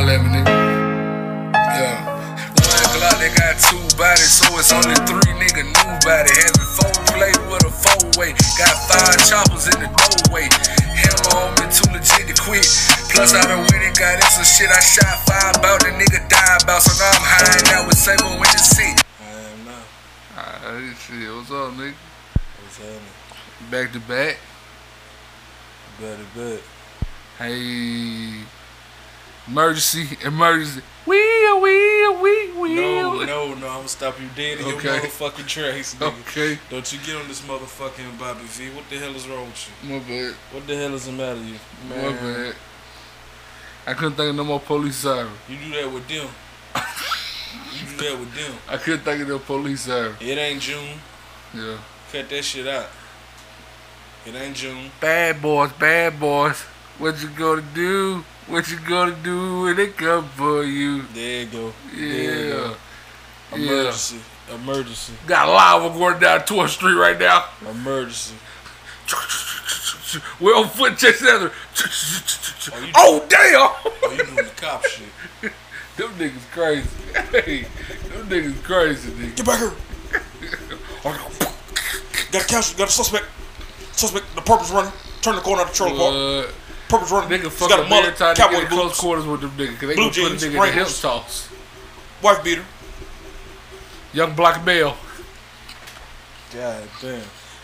Holla at me, nigga. Yeah. One Glock, they got two bodies, so it's only three nigga new body. Having four play with a four way. Got five choppers in the doorway. Hammer on me too legit to quit. Plus, I done went and got in some shit. I shot five about the nigga die about. So now I'm high out with Sable with the seat. I am now. Alright, shit. What's up, nigga? What's happening? Back to back. Better bet. Hey. Emergency, emergency. Wheel, wheel, wheel, wheel. No, no, no. I'm gonna stop you dead in Okay. your motherfucking tracks, nigga. Okay. Don't you get on this motherfucking Bobby V. What the hell is wrong with you? My bad. What the hell is the matter with you? My bad. I couldn't think of no more police sirens. you do that with them. you do that with them. I couldn't think of no police sirens. It ain't June. Yeah. Cut that shit out. It ain't June. Bad boys, bad boys. What you gonna do? What you gonna do when they come for you? There you go. There you Yeah. go. Yeah. Emergency. Emergency. Got a lava going down 12th Street right now. Emergency. We're on foot chasing other. Oh, Oh, damn! Oh, you doing the cop shit. Them niggas crazy. Hey, them niggas crazy, nigga. Get back here. Got a couch. Got a suspect. Suspect. The purpose running. Turn the corner of the trailer park. What? Purpose running. Nigga She's fuck got up a mullet. every time Cowboy get close boots. quarters with them niggas. Cause they Blue gonna put a jeans, nigga in the hip toss. Wife beater. Young black male. God damn.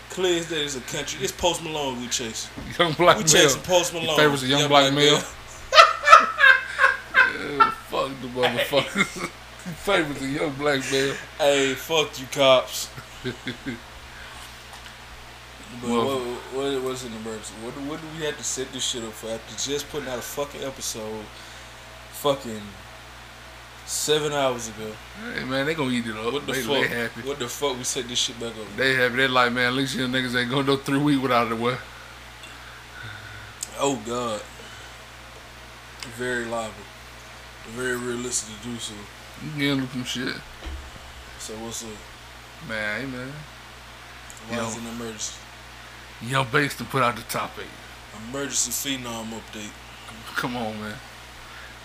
Clear as day is a country. It's Post Malone we chasing. Young black We male. chasing Post Malone. favorites a young black male. Yeah, fuck the motherfuckers. Favorites a young black male. Hey, fuck you, cops. But Well- what, what, what's an emergency? What, do- what do we have to set this shit up for after just putting out a fucking episode fucking seven hours ago? Hey man, they gonna eat it up. What the they, fuck? they happy. What the fuck we set this shit back up? They happy. They like, man, at least you niggas ain't gonna go three weeks without it. Well, Oh God. Very liable. Very realistic to do so. you getting them some shit. So what's up? Man, hey man. Why Yo. is it an emergency? Young Bates to put out the top eight. Emergency phenom update. Come on, man.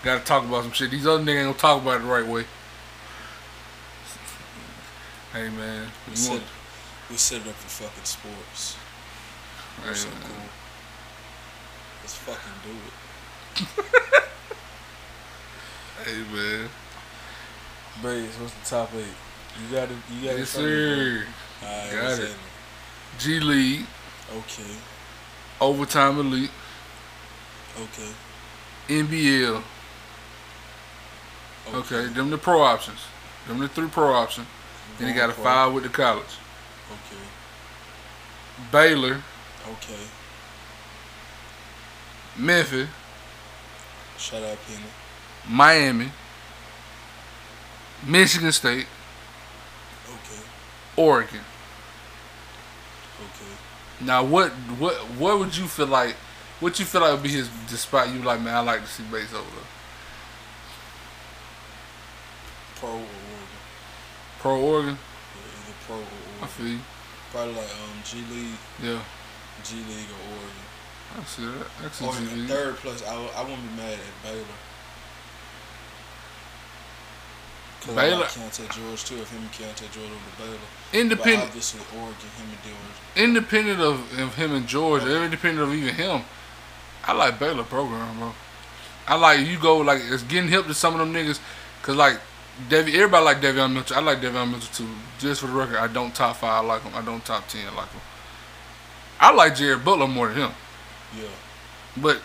Gotta talk about some shit. These other niggas ain't gonna talk about it the right way. Hey man, We set, want, we set it up for fucking sports. hey, so cool. Let's fucking do it. hey man, Braves, what's the top eight? You got it. You got it. yes sir. Alright, Got it. G League, Okay. overtime elite, Okay. NBL. Okay, them the pro options. Them the three pro options. Then you got a five with the college. Okay. Baylor, Okay. Memphis, Shout out Penny. Miami, Michigan State, Okay. Oregon. Now, what what what would you feel like? What you feel like would be his the spot you like? Man, I like to see over. Pro or Oregon? Pro Oregon, Yeah, either pro or I feel you. Probably like um G League, Yeah, G League or Oregon. I see that. I see Or G in League. third plus, I, I wouldn't be mad at Baylor. Cause I Baylor- Keyonte George too. If him and Keyonte George over to Baylor, but Independent, obviously Oregon, him and George. independent of, of him and George, independent of even him, I like Baylor program, bro. I like you go like it's getting hip to some of them niggas, cause like Davy, everybody like Davion Mitchell. I like Davion Mitchell too. Just for the record, I don't top five I like him. I don't top ten I like him. I like Jared Butler more than him. Yeah. But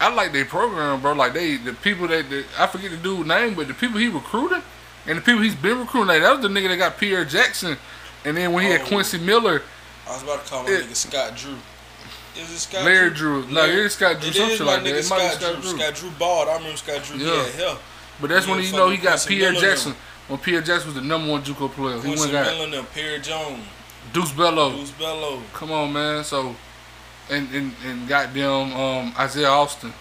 I like their program, bro. Like they, the people that, that I forget the dude's name, but the people he recruited and the people he's been recruiting, like that was the nigga that got Pierre Jackson, and then when he had Oh. Quincy Miller, I was about to call my It- nigga Scott Drew. Is it Scott Larry Drew? Drew. No, it is Scott Drew, It is my like that. nigga It might be Scott, Scott Drew. Drew. Scott Drew balled. I remember Scott Drew. Yeah. Yeah, hell. but that's when you know he got Pierre Jackson. When Pierre Jackson was the number one JUCO player, he Quincy went and got Miller, and Perry Jones, Deuce Bello. Bruce Bello. Come on, man. So, and and and goddamn um, Isaiah Austin.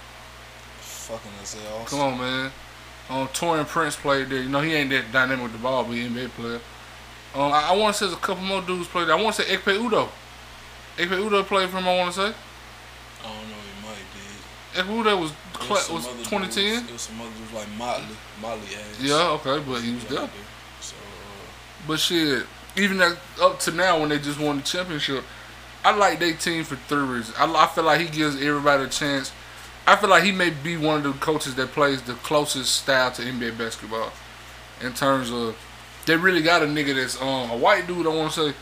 Fucking Isaiah Austin. Come on, man. Um, Taurean Prince played there. You know, he ain't that dynamic with the ball, but he NBA player. Um, I, I want to say there's a couple more dudes played there. I want to say Ekpe Udoh. Ekpe Udoh played for him, I want to say. I don't know. He might did. Ekpe Udoh was cla- was 2010. dudes- It was some other dudes like Motley, Motley ass. Yeah, okay, but he was there. there. So uh, But shit, even up to now when they just won the championship, I like their team for three reasons. I, I feel like he gives everybody a chance. I feel like he may be one of the coaches that plays the closest style to NBA basketball in terms of they really got a nigga that's um a white dude. I want to say,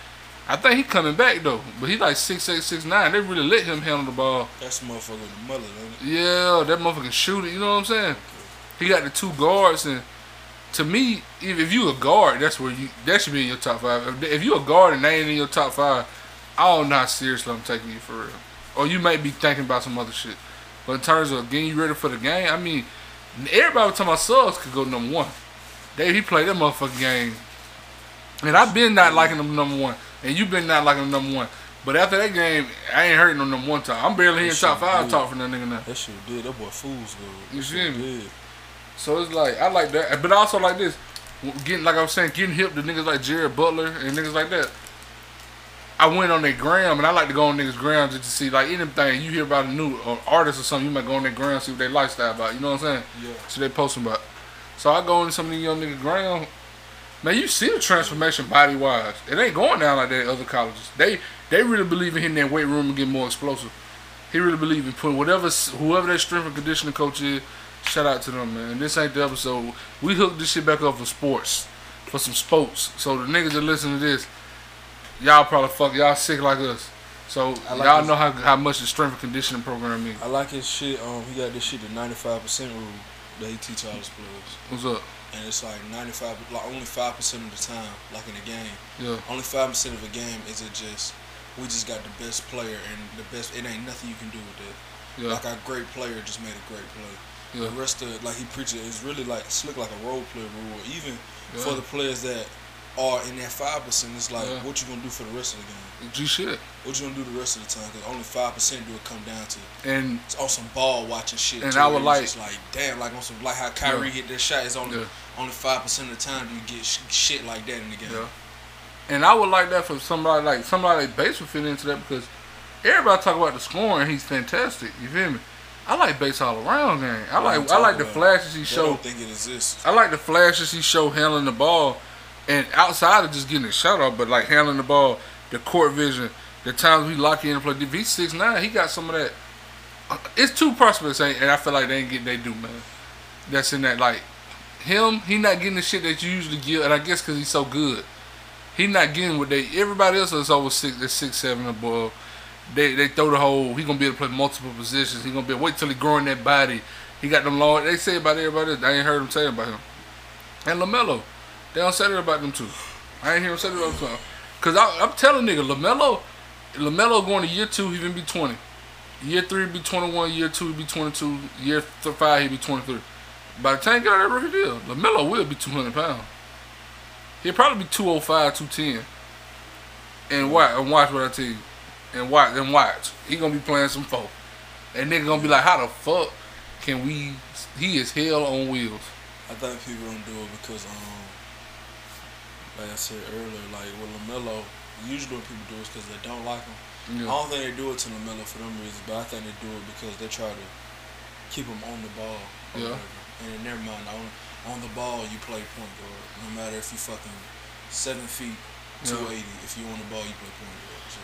I think he coming back though, but he like six eight six nine. They really let him handle the ball. that's the motherfucker the mullet, ain't it? Yeah, that motherfucker can shoot it. You know what I'm saying? He got the two guards, and to me, if, if you a guard, that's where you that should be in your top five. If, if you a guard and they ain't in your top five, I don't know how seriously I'm taking you for real. Or you may be thinking about some other shit. But in terms of getting you ready for the game, I mean, everybody was talking about Suggs could go number one. Dave, he played that motherfucking game, and I've been not liking him number one, and you've been not liking him number one. But after that game, I ain't heard no number one talk. I'm barely hearing top five good. talk from that nigga now. That shit did. That boy fools good. You see me? did. So it's like I like that, but also like this, getting like I was saying, getting hip to niggas like Jared Butler and niggas like that. I went on their gram and I like to go on niggas' gram just to see like anything you hear about a new artist or something. You might go on their gram see what their lifestyle about. You know what I'm saying? Yeah. So they posting about. So I go into some of these young niggas' gram. Man, you see the transformation body wise. It ain't going down like that at other colleges. They they really believe in hitting that weight room and getting more explosive. He really believe in putting whatever whoever that strength and conditioning coach is. Shout out to them, man. This ain't the episode. We hooked this shit back up for sports, for some sports. So the niggas that listen to this, y'all probably fuck y'all sick like us. So I like y'all this- know how how much the strength and conditioning program is. I like his shit. Um, he got this shit the ninety five percent rule that he teach all his players, What's up? and it's like ninety five, like only five percent of the time, like in a game, Yeah, only five percent of a game is it just we just got the best player and the best. It ain't nothing you can do with that. yeah, Like our great player just made a great play. yeah. The rest of it, like he preaches, it's really like slick like a role play rule. Even Yeah. for the players that are in that five percent, it's like Yeah. what you gonna do for the rest of the game? G shit. What you gonna do the rest of the time? Because only five percent do it come down to. And It's on some ball watching shit. And too, I would like- just like damn, like on some like how Kyrie Yeah. hit that shot. It's only Yeah. only five percent of the time do you get sh- shit like that in the game. Yeah. And I would like that for somebody like somebody like Bates would fit into that because everybody talk about the scoring. He's fantastic. You feel me? I like Bates all around game. I What like I like the flashes he They show. don't think it exists. I like the flashes he show handling the ball, and outside of just getting a shot off, but like handling the ball, the court vision, the times we lock in and play. He's six nine, he got some of that. Uh, it's two prospects, ain't, and I feel like they ain't getting they do, man. That's in that like him. He not getting the shit that you usually get, and I guess because he's so good, he not getting what they. Everybody else is over six, they're six seven above. They they throw the whole. He gonna be able to play multiple positions. He gonna be wait till he growing that body. He got them long. They say about everybody. I ain't heard them say about him. And Lamelo, they don't say that about them too. I ain't hear him say that about them. Cause I, I'm telling nigga, Lamelo, Lamelo going to year two, he gonna be 20. Year three, be 21. Year two, be 22. Year th- five, he be 23. By the time he get out that rookie deal, Lamelo will be 200 pounds. He'll probably be 205, 210. And watch, and watch what I tell you. And watch, and watch. He gonna be playing some folk. That nigga gonna be like, how the fuck can we? He is hell on wheels. I think people don't do it because, um, like I said earlier, like with Lamelo, usually when people do it because they don't like him. I don't think they do it to Lamelo for them reasons, but I think they do it because they try to keep him on the ball. Yeah. whatever. And in their mind, on on the ball, you play point guard. No matter if you fucking seven feet, Yeah. two eighty. If you on the ball, you play point guard. So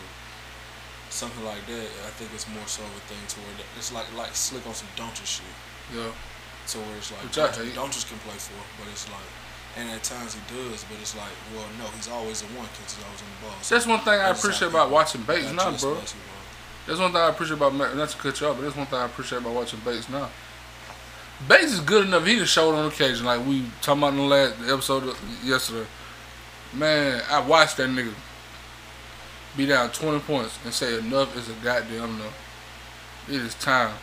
something like that, I think it's more so of a thing to where it's like like slick on some Doncic shit. Yeah. To where it's like. Doncic can play for, but it's like, and at times he does, but it's like, well, no, he's always the one because he's always on the ball. So That's one thing I appreciate about watching Bates now, bro. That's one thing I appreciate about not to cut you off, but that's one thing I appreciate about watching Bates now. Bates is good enough. He just showed it on occasion, like we talking about in the last episode yesterday. Man, I watched that nigga be down twenty points and say enough is a goddamn enough. It is time,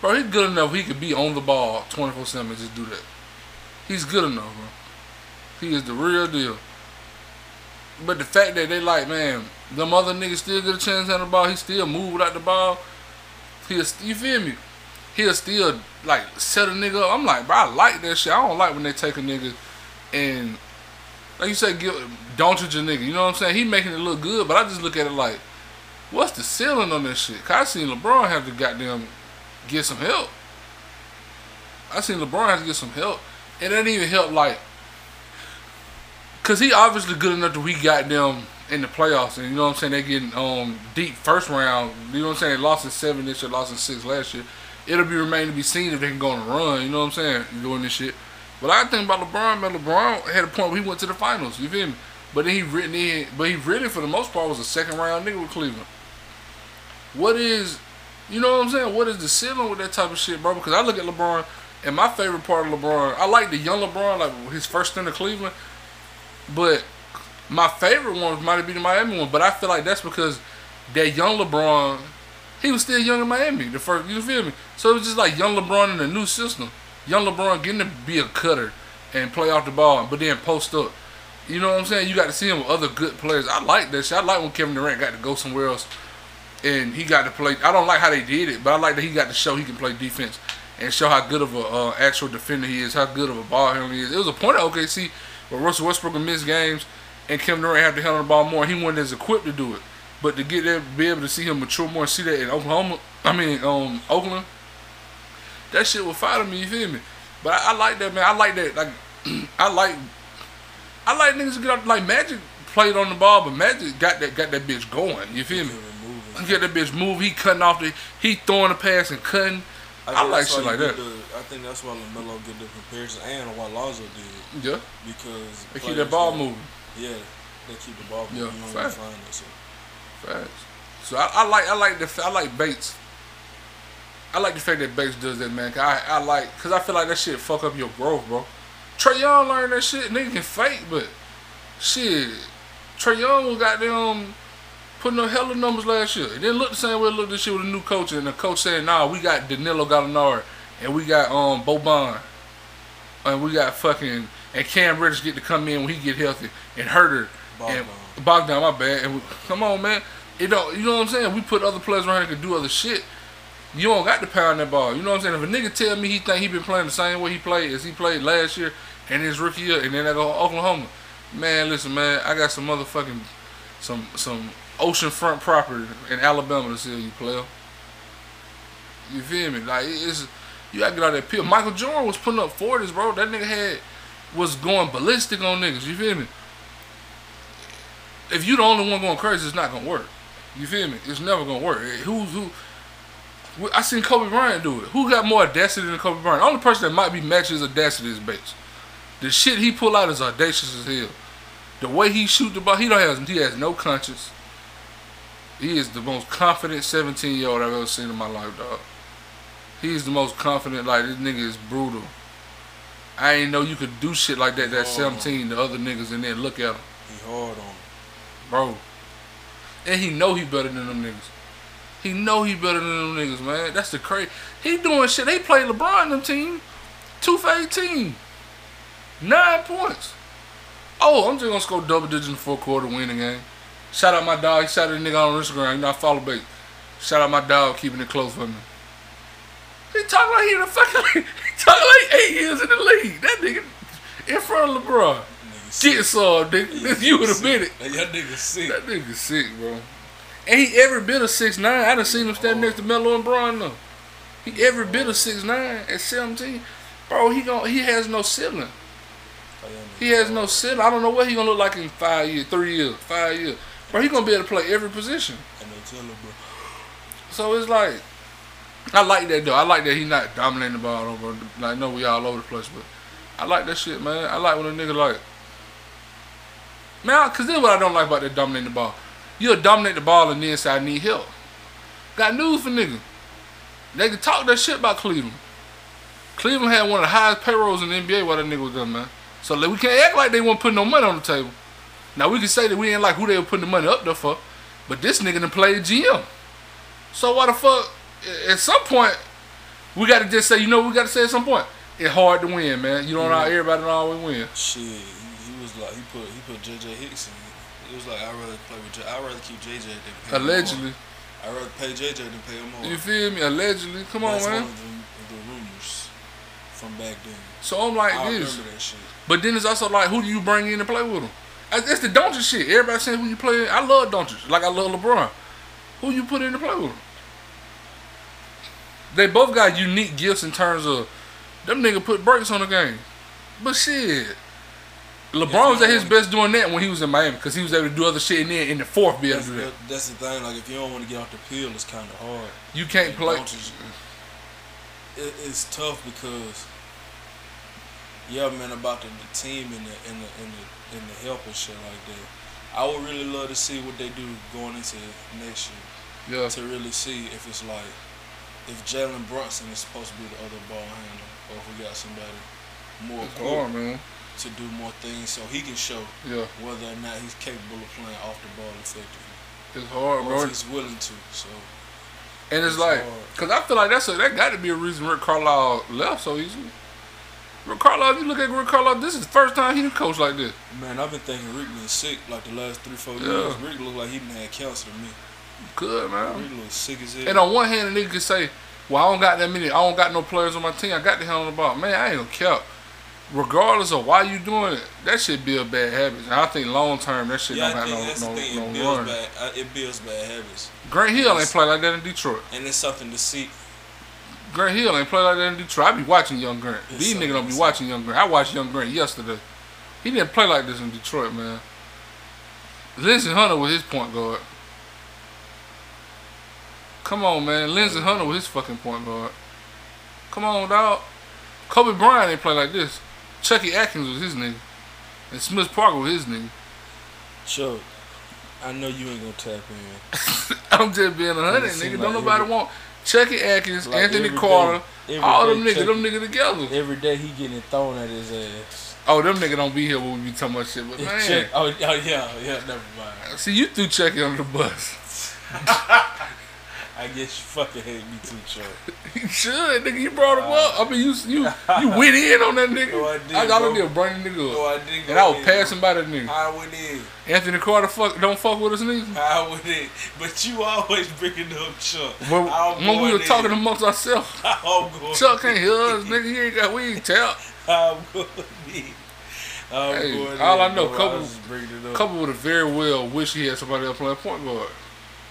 bro. He's good enough. He could be on the ball twenty four seven and just do that. He's good enough, bro. He is the real deal. But the fact that they like, man, them other niggas still get a chance handle the ball. He still move without the ball. He'll, you feel me? He'll still like set a nigga up. I'm like, bro, I like that shit. I don't like when they take a nigga and like you said, give don't you nigga. You know what I'm saying? He making it look good, but I just look at it like, what's the ceiling on this shit? Cause I seen LeBron have to goddamn get some help. I seen LeBron have to get some help. It didn't even help like, cause he obviously good enough that we got them in the playoffs, and you know what I'm saying. They getting um deep first round. You know what I'm saying. They lost in seven this year, lost in six last year. It'll be remain to be seen if they can go on a run. You know what I'm saying. Doing this shit. But I think about LeBron, man. LeBron had a point where he went to the finals. You feel me? But then he written in, but he really for the most part was a second round nigga with Cleveland. What is, you know what I'm saying? What is the ceiling with that type of shit, bro? Because I look at LeBron, and my favorite part of LeBron, I like the young LeBron, like his first stint in Cleveland. But my favorite one might be the Miami one, but I feel like that's because that young LeBron, he was still young in Miami. The first, you feel me? So it was just like young LeBron in a new system. Young LeBron getting to be a cutter and play off the ball, but then post up. You know what I'm saying? You got to see him with other good players. I like that shit. I like when Kevin Durant got to go somewhere else and he got to play. I don't like how they did it, but I like that he got to show he can play defense and show how good of a uh, actual defender he is, how good of a ball handler he is. It was a point at OKC where Russell Westbrook would miss games and Kevin Durant had to handle the ball more. He wasn't as equipped to do it, but to get there, be able to see him mature more, see that in Oklahoma, I mean, um, Oakland, that shit will fire me. You feel me? But I, I like that man. I like that. Like, I like I like niggas to get up like Magic played on the ball, but Magic got that got that bitch going. You feel me? He get that bitch move. He cutting off the. He throwing the pass and cutting. I, I like shit like that. The, I think that's why Lamelo get the comparison and why Lonzo did. Yeah. Because they keep that ball moving. Yeah, they keep the ball moving. Yeah, facts. Facts. So I, I, like I like the I like Bates. I like the fact that Bates does that, man. I I like because I feel like that shit fuck up your growth, bro. Trae Young learned that shit. Nigga can fake, but shit, Trae Young was goddamn putting up hella numbers last year. It didn't look the same way it looked this year with a new coach, and the coach saying, "Nah, we got Danilo Gallinari, and we got um Boban, and we got fucking and Cam Reddish get to come in when he get healthy, and Huerter Bogdan. and Bogdan, my bad. And we, come on, man, it don't. You know what I'm saying? We put other players around that can do other shit. You don't got to pound that ball. You know what I'm saying? If a nigga tell me he think he been playing the same way he played as he played last year and his rookie year, and then I go Oklahoma, man, listen, man, I got some motherfucking some some oceanfront property in Alabama to sell you, player. You feel me? Like it's you gotta get out that pill. Michael Jordan was putting up forties, bro. That nigga had was going ballistic on niggas. You feel me? If you the only one going crazy, it's not gonna work. You feel me? It's never gonna work. Who's who? I seen Kobe Bryant do it. Who got more audacity than Kobe Bryant? The only person that might be matching his audacity is Bates. The shit he pull out is audacious as hell. The way he shoot the ball, he don't have he has no conscience. He is the most confident 17 year old I've ever seen in my life, dog. He's the most confident. Like this nigga is brutal. I ain't know you could do shit like that. That 17, the other niggas, and then look at him. He hard on bro. And he know he better than them niggas. He know he better than them niggas, man. That's the crazy. He doing shit. They play LeBron in them team. Two for 18. Nine points. Oh, I'm just gonna score double digits in the fourth quarter, win the game. Shout out my dog. He shot the nigga on Instagram. You know, I follow bait. Shout out my dog keeping it close for me. He talking like he in the fucking league. He talking like eight years in the league. That nigga in front of LeBron. Get some, nigga. You would have been it. That nigga sick. That nigga sick, bro. And he every bit of six nine. I done seen him stand next to oh. Melo and Bron though. He every bit of six nine at seventeen. Bro, he gon' he has no ceiling. Oh, he has no ceiling. I don't know what he gonna look like in five years, three years, five years. Bro, he gonna be able to play every position. So it's like, I like that though. I like that he not dominating the ball over. Like, I know we all over the place, but I like that shit, man. I like when a nigga like, man, cause this is what I don't like about that dominating the ball. You'll dominate the ball and then say I need help. Got news for nigga. They can talk that shit about Cleveland. Cleveland had one of the highest payrolls in the NBA while that nigga was done, man. So like, we can't act like they weren't put no money on the table. Now we can say that we ain't like who they were putting the money up there for, but this nigga done played GM. So why the fuck? At some point, we got to just say, you know, we got to say at some point, it's hard to win, man. You don't know mm-hmm. everybody don't always win. Shit, he, was like he put he put JJ Hicks in. It was like I'd rather play with J. I'd rather keep JJ than pay Allegedly. I'd rather pay JJ than pay him more. You feel me? Allegedly. Come That's on, man. One of the, the rumors from back then. So I'm like I this. remember that shit. But then it's also like, who do you bring in to play with him? It's the Doncic shit. Everybody saying who you play. I love Doncic, like I love LeBron. Who you put in to play with? They both got unique gifts in terms of Them nigga put brakes on the game. But shit. LeBron was at his best doing that when he was in Miami because he was able to do other shit and then in the fourth be able That's, to do that. that- that's the thing. Like if you don't want to get off the field, it's kind of hard. You can't And play. Doncic, It, it's tough because yeah, man, about the, the team and the and the and the and the help and shit like that. I would really love to see what they do going into next year Yeah. to really see if it's like if Jalen Brunson is supposed to be the other ball handler or if we got somebody more hard, man. to do more things so he can show Yeah. whether or not he's capable of playing off the ball effectively It's hard, or bro. if he's willing to. So And it's It's like, hard. cause I feel like that's a, that got to be a reason Rick Carlisle left so easily. Rick Carlisle, if you look at Rick Carlisle, this is the first time he done coached like this. Man, I've been thinking Rick been sick like the last three, four Yeah. years. Rick look like he done had cancer to me. Good man. Rick look sick as hell. And on one hand, a nigga can say, "Well, I don't got that many. I don't got no players on my team. I got the hell on the ball." Man, I ain't gonna care. Regardless of why you doing it, that shit build bad habits. And I think long term, that shit yeah, I don't think have that's no the no, thing. no It builds bad. It builds bad habits, Grant Hill ain't play like that in Detroit. and it's something to see. Grant Hill ain't play like that in Detroit. I be watching Young Grant. It's These something niggas don't be watching Young Grant. I watched Young Grant yesterday. He didn't play like this in Detroit, man. Lindsey Hunter was his point guard. Come on, man. Lindsey Hunter was his fucking point guard. Come on, dog. Kobe Bryant ain't play like this. Chucky Atkins was his nigga. And Smush Parker was his nigga. Chuck, I know you ain't gonna tap in. I'm just being a hundred, nigga. like Don't nobody every- want Chucky Atkins, Like Anthony Carter, day- all them niggas, Chucky- them niggas together. Every day he getting thrown at his ass. Oh, them niggas don't be here when we be talking about shit, but man. Chuck, oh, oh yeah, yeah. Never mind. See, you threw Chucky under the bus. I guess you fucking hate me too, Chuck. You should, nigga. You brought him up. Uh, I mean, you you you went in on that nigga. No, I did, I got bro. did bring the nigga No. I didn't. And I was passing by that nigga. I went in. Anthony Carter, fuck, don't fuck with us niggas. I went in. But you always bringing up Chuck. When, when we were talking in. amongst ourselves, I'm going Chuck can't hear us, nigga. He ain't got we ain't tap. I'm going in. I'm Hey, going all in, I know, bro. couple- was bringing it up. Kobe would have very well wish he had somebody else playing point guard.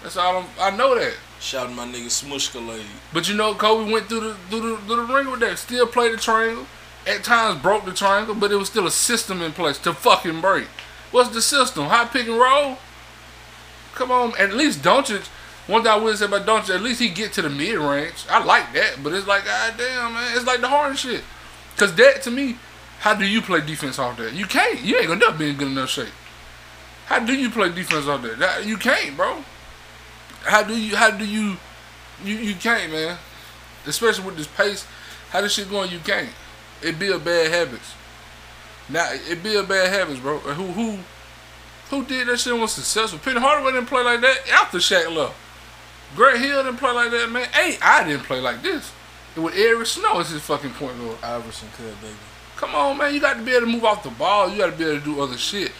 That's all I'm, I know that. Shouting my nigga Smushkalade. But you know, Kobe went through the through the, through the ring with that. Still played the triangle. At times broke the triangle, but it was still a system in place to fucking break. What's the system? High pick and roll. Come on, at least Doncic. One thing I would say about Doncic, at least he get to the mid range. I like that, but it's like, god damn, man, it's like the hard shit. Cause that to me, how do you play defense off that? You can't. You ain't gonna be in good enough shape. How do you play defense off that you can't, bro. How do you? How do you? You you can't, man. Especially with this pace, how this shit going? You can't. It be a bad habits. Now it be a bad habits, bro. Who who who did that shit and was successful? Penny Hardaway didn't play like that after Shaq left. Grant Hill didn't play like that, man. AI, I didn't play like this. And with Eric Snow as his fucking point guard. Iverson could, baby. Come on, man. You got to be able to move off the ball. You got to be able to do other shit.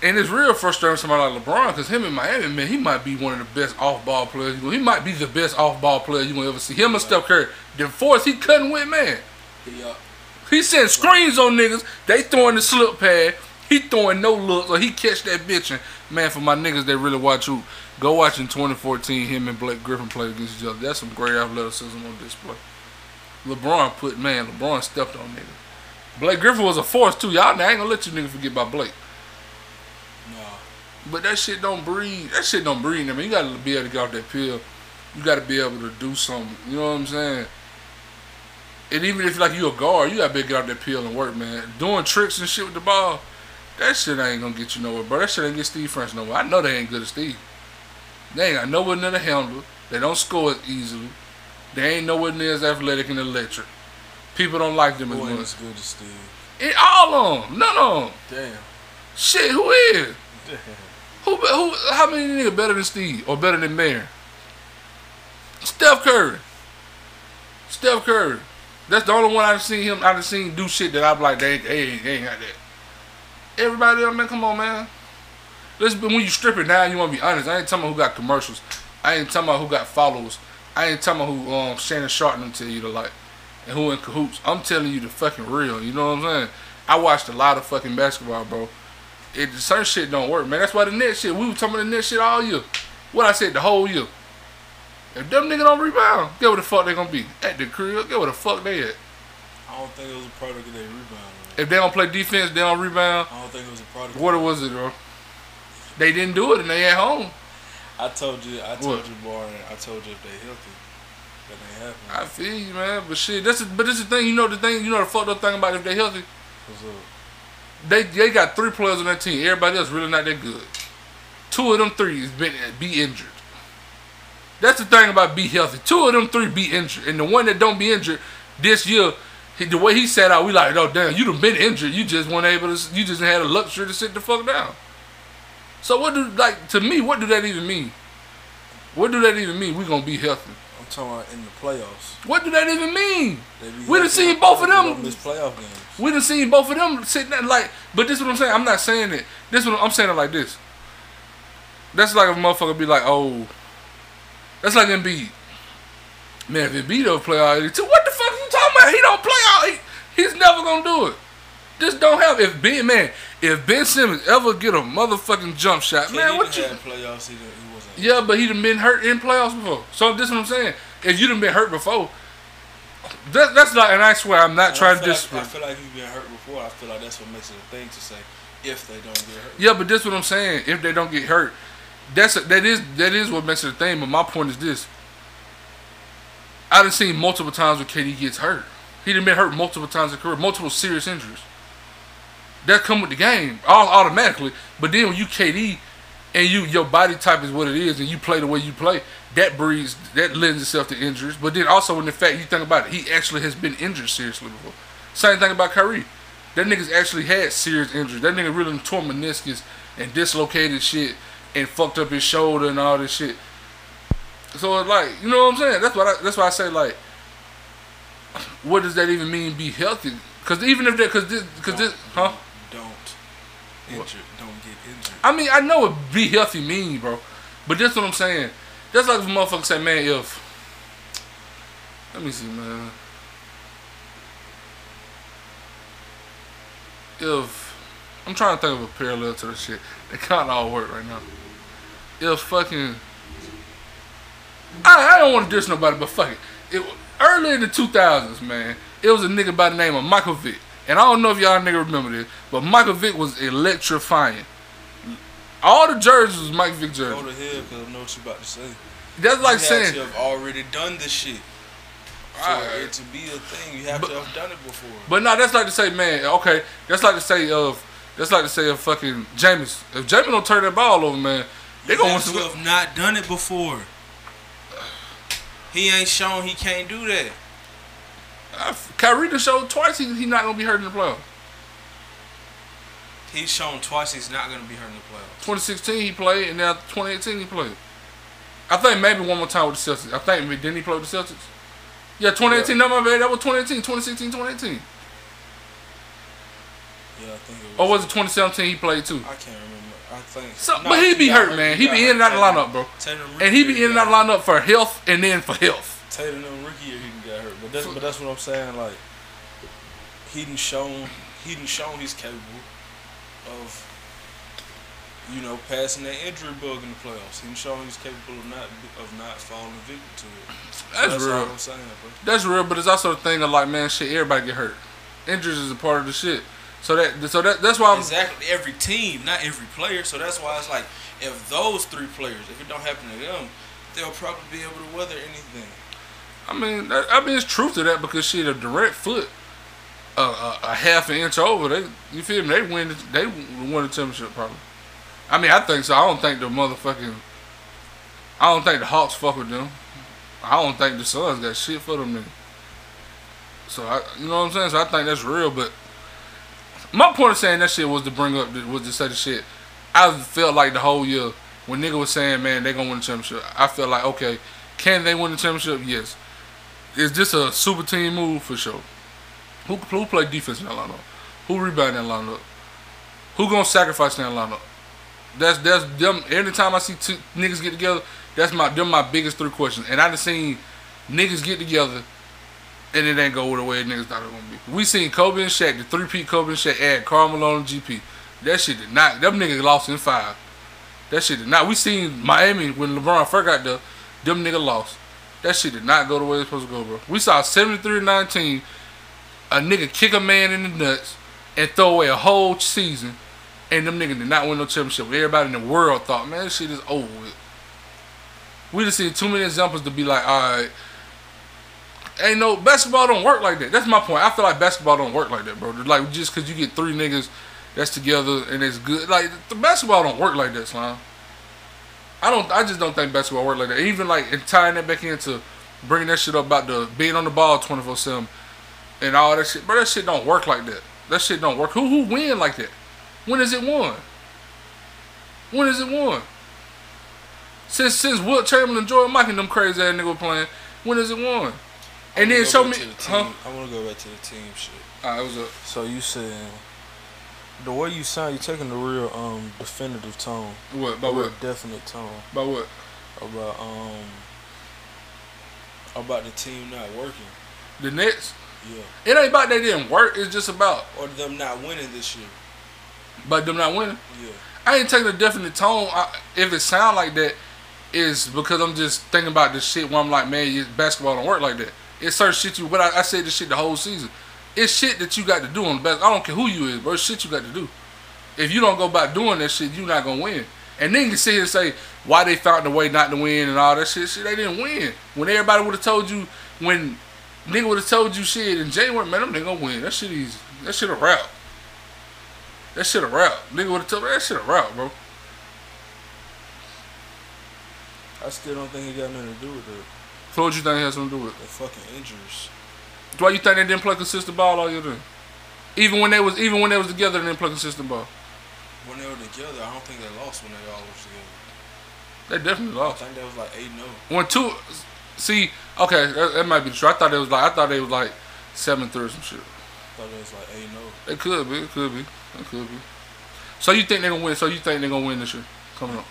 And it's real frustrating somebody like LeBron because him in Miami, man, he might be one of the best off-ball players. He might be the best off-ball player you gonna ever see. Him and Steph Curry, the force he cutting with, man. He, uh, He send screens on niggas. They throwing the slip pad. He throwing no looks or he catch that bitch. And man, for my niggas that really watch who, go watch in 2014 him and Blake Griffin play against each other. That's some great athleticism on display. LeBron put man, LeBron stepped on niggas. Blake Griffin was a force too. Y'all I ain't gonna let you niggas forget about Blake. But that shit don't breathe. That shit don't breathe. I mean, you gotta be able to get off that pill. You gotta be able to do something. You know what I'm saying? And even if like you a guard, you gotta be able to get off that pill and work, man. Doing tricks and shit with the ball, that shit ain't gonna get you nowhere, bro. That shit ain't get Steve Francis nowhere. I know they ain't good as Steve. They ain't got nowhere near the handle. They don't score as easily. They ain't nowhere near as athletic and electric. People don't like them as Who ain't much. as good as Steve? And all of them, none of them. Damn. Shit, who is? Damn. Who, who, how many niggas better than Steve or better than Mayor? Steph Curry. Steph Curry. That's the only one I've seen him. I've seen do shit that I'm like, they, ain't- they, ain't- they ain't got that. Everybody else, man, come on, man. Let's when you strip it down, you want to be honest. I ain't talking about who got commercials. I ain't talking about who got followers. I ain't talking about who um, Shannon Sharpe them tell you to like, and who in cahoots. I'm telling you the fucking real. You know what I'm saying? I watched a lot of fucking basketball, bro. It certain shit don't work, man. That's why the net shit. We were talking about the net shit all year. What I said the whole year. If them niggas don't rebound, get where the fuck they gonna be at the crib. Get where the fuck they at. I don't think it was a product of their rebound. If they don't play defense, they don't rebound. I don't think it was a product. What was it, bro? They didn't do it, and they at home. I told you, I told What? you, Barn. I told you if they healthy, that ain't happening. I feel you, man. But shit, that's but this is the thing. You know the thing. You know the fucked up thing about if they healthy. What's up? They they got three players on that team. Everybody else really not that good. Two of them three has been be injured. That's the thing about be healthy. Two of them three be injured, and the one that don't be injured this year, he, the way he sat out, we like, oh damn, you done been injured. You just weren't able to. You just had a luxury to sit the fuck down. So what do like to me? What do that even mean? What do that even mean? We gonna be healthy. I'm talking about in the playoffs. What do that even mean? We done seen both of them. don't playoff games. We done seen both of them sitting there like, but this is what I'm saying. I'm not saying it. This what I'm saying it like this. That's like a motherfucker be like, oh, that's like Embiid. Man, if Embiid don't play all 82, what the fuck are you talking about? He don't play all eight. He's never gonna do it. Just don't have. If Ben man, if Ben Simmons ever get a motherfucking jump shot, man, what you? playoffs? He, he wasn't. Yeah, but he done been hurt in playoffs before. So this is what I'm saying. If you done been hurt before, that, that's not, and I swear I'm not And trying to dis. Like, I feel like he's been hurt before. I feel like that's what makes it a thing to say if they don't get hurt. Yeah, but this what I'm saying. If they don't get hurt, that's that is that is what makes it a thing. But my point is this: I have seen multiple times where KD gets hurt. He done been hurt multiple times in career, multiple serious injuries. That come with the game, all automatically. But then when you KD and you your body type is what it is, and you play the way you play, that breeds that lends itself to injuries. But then also in the fact you think about it, he actually has been injured seriously before. Same thing about Kyrie. That nigga's actually had serious injuries. That nigga really tore meniscus and dislocated shit and fucked up his shoulder and all this shit. So it's like, you know what I'm saying? That's what I, that's why I say like, what does that even mean? Be healthy? Because even if that, because this, because this, huh? Don't injure. Don't get injured. I mean, I know what be healthy mean, bro. But that's what I'm saying. That's like if a motherfucker say, man, if let me see, man. If I'm trying to think of a parallel to the shit, they kind of all work right now. If fucking, I, I don't want to diss nobody, but fuck it. it. Early in the 2000s, man, it was a nigga by the name of Michael Vick, and I don't know if y'all nigga remember this, but Michael Vick was electrifying. All the jerseys was Mike Vick Go to hell because I know what you about to say. That's like you saying, to have already done this shit for Alright. it to be a thing. You have But- to have done it before. but no, that's like to say, man, okay, that's like to say of, that's like to say of fucking Jameis. If Jameis don't turn that ball over, man, they you gonna want have to have not done it before. He ain't shown he can't do that. I, Kyrie done showed twice he, he not gonna be hurt in the playoffs. He's shown twice he's not gonna be hurt in the playoffs. 2016 he played, and now 2018 he played. I think maybe one more time with the Celtics. I think didn't he play with the Celtics? Yeah, 2018. No, my bad. That was 2018, 2016, 2018. Yeah, I think it was. Or was it 2017 he played too? I can't remember. I think. So, Nah, but he'd be got hurt, man. He got be in and out of the lineup, bro. Tatum And he be in and out of the lineup for health and then for health. Tatum and Ricky he didn't get hurt, but that's but that's what I'm saying. Like he didn't shown he didn't shown he's capable of you know passing that injury bug in the playoffs. He didn't he's capable of not of not falling victim to it. So That's all real. I'm saying, bro. That's real, but it's also the thing of like, man, shit, everybody get hurt. Injuries is a part of the shit. So that, so that, that's why I'm. Exactly. Every team, not every player. So that's why it's like if those three players, if it don't happen to them, they'll probably be able to weather anything. I mean, that, I mean, it's truth to that because shit, a direct foot, a, a, half an inch over, they, you feel me? They win, they won the championship probably. I mean, I think so. I don't think the motherfucking, I don't think the Hawks fuck with them. I don't think the Suns got shit for them. So I, you know what I'm saying? So I think that's real. But my point of saying that shit was to bring up, was to say the shit. I felt like the whole year when nigga was saying, man, they gonna win the championship. I felt like, okay, can they win the championship? Yes. Is this a super team move for sure? Who who play defense in that lineup? Who rebound in that lineup? Who gonna sacrifice in that lineup? That's that's them. Anytime I see two niggas get together, that's my them my biggest three questions. And I done seen niggas get together, and it ain't go the way niggas thought it was gonna be. We seen Kobe and Shaq, the three P Kobe and Shaq add Karl Malone and GP. That shit did not. Them niggas lost in five. That shit did not. We seen Miami when LeBron first got there. Them niggas lost. That shit did not go the way it's supposed to go, bro. We saw 73 19 a nigga kick a man in the nuts and throw away a whole season, and them niggas did not win no championship. Everybody in the world thought, man, this shit is over with. We just seen too many examples to be like, all right. Ain't no basketball don't work like that. That's my point. I feel like basketball don't work like that, bro. Like just cause you get three niggas that's together and it's good. Like the basketball don't work like that, slime. I don't. I just don't think basketball work like that. Even like and tying that back into bringing that shit up about the being on the ball twenty four seven and all that shit. But that shit don't work like that. That shit don't work. Who who win like that? When is it won? When is it won? Since since Wilt Chamberlain, Jordan Mike, and them crazy ass nigga were playing, when is it won? And then show me, the huh? I want to go back to the team shit. Alright, it was a So you saying the way you sound, you taking the real um definitive tone, what? About what? definite tone About what? about um about the team not working. The Nets. Yeah, It ain't about they didn't work. It's just about or them not winning this year. But them not winning. Yeah, I ain't taking a definite tone. I, if it sound like that, is because I'm just thinking about this shit where I'm like, man, basketball don't work like that. It's certain shit you. But I, I said this shit the whole season. It's shit that you got to do on the best. I don't care who you is, bro. It's shit you got to do. If you don't go about doing that shit, you not gonna win. And then you sit here and say why they found a way not to win and all that shit. Shit, they didn't win. When everybody would have told you, when nigga would have told you shit and in January, man, them nigga gonna win. That shit easy. That shit a wrap. That shit a wrap. Nigga would have told me that shit a wrap, bro. I still don't think he got nothing to do with it. So what you think has something to do with it? the fucking injuries. Why you think they didn't play consistent ball all year then? Even when they was even when they was together, they didn't play consistent ball. When they were together, I don't think they lost when they all was together. They definitely lost. I think that was like eight 0 When two, see, okay, that, that might be true. I thought it was like I thought they was like seven three or some shit. Thought it was like eight no. Oh. It could be, it could be, it could be. So you think they're gonna win? So you think they're gonna win this year coming up?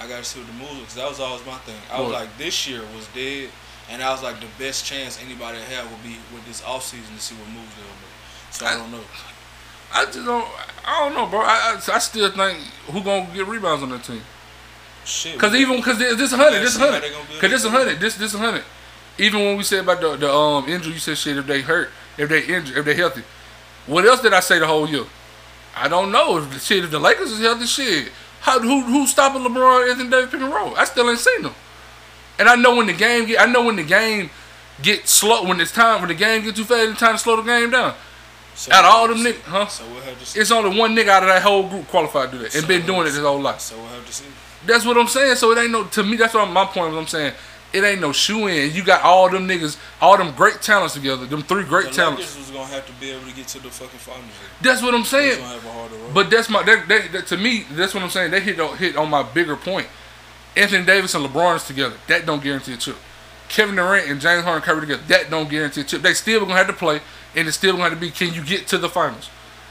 I gotta see what the moves because that was always my thing. I was like, this year was dead, and I was like, the best chance anybody had would be with this off season to see what moves they'll make. So I, I- don't know. I just don't. I don't know, bro. I, I, I still think who gonna get rebounds on that team? Shit. Cause even cause this a hundred, this a hundred, they gonna build cause this a hundred, this this a hundred. Even when we said about the the um injury, you said shit if they hurt, if they injured, if they healthy. What else did I say the whole year? I don't know if the shit if the Lakers is healthy, shit. How who who stopping LeBron, Anthony Davis pick and roll? I still ain't seen them. And I know when the game get, I know when the game get slow, when it's time when the game get too fast, it's time to slow the game down. so out of all them to nigg- see. huh? So we'll have to see. It's only one nigga out of that whole group qualified to do that and So been doing it his whole life. So we'll have to see. That's what I'm saying. So it ain't no to me. That's what my point. Was I'm saying it ain't no shoe in. You got all them niggas, all them great talents together. Them three great the talents. Was gonna have to be able to get to the fucking finals. That's what I'm saying. have a road. But that's my that, that, that- to me. That's what I'm saying. They hit on, hit on my bigger point. Anthony Davis and LeBron is together. That don't guarantee a chip. Kevin Durant and James Harden Curry together. That don't guarantee a chip. They still gonna have to play, and it's still gonna have to be. Can you get to the finals?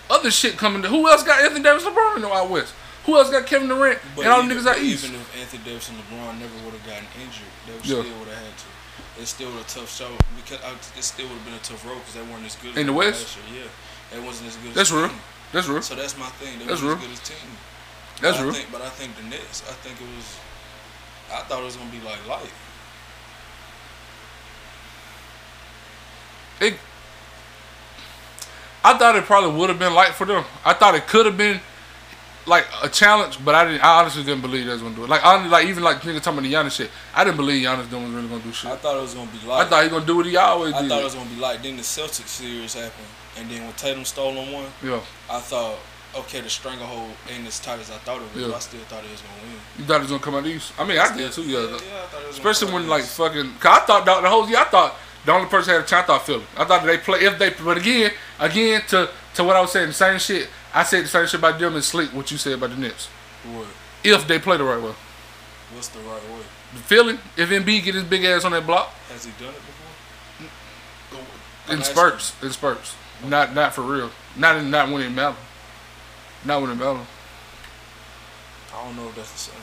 Other shit coming. To, who else got Anthony Davis, LeBron in the out west? Who else got Kevin Durant But and all the niggas out east? Even if Anthony Davis and LeBron never would have gotten injured, they would Yeah. still would have had to. It's still a tough show because I, it still would have been a tough road because they weren't as good. as In the they were West? last year. Yeah, they wasn't as good. That's as real. team. That's real. So that's my thing. They That's real. as good as team. That's but I think, but I think the Nets. I think it was. I thought it was gonna be like light. it I thought it probably would have been light for them. I thought it could have been like a challenge, but I didn't. I honestly didn't believe they was gonna do it. Like honestly, like even like nigga talking about the Giannis shit. I didn't believe Giannis was really gonna do shit. I thought it was gonna be like. I thought he gonna do what he always I did. thought it was gonna be light. Then the Celtics series happened, and then when Tatum stole on one, yeah, I thought, okay, the stranglehold ain't as tight as I thought it was. Yeah. I still thought it was gonna win. you thought he was gonna come out east. I mean, I did too. Yeah, yeah, I thought it was gonna especially when like east. fucking. Cause I thought the, the whole year. I thought the only person had a chance. I thought Philly. I thought they play if they. But again, again to to what I was saying, the same shit. I said the same shit about them and sleep. What you said about the Nets. What? If they play the right way. What's the right way? Philly, if Embiid get his big ass on that block, Has he done it before? in I'm spurts, in spurts, not not for real, not in, not when it matter, not when it. I don't know if that's the same.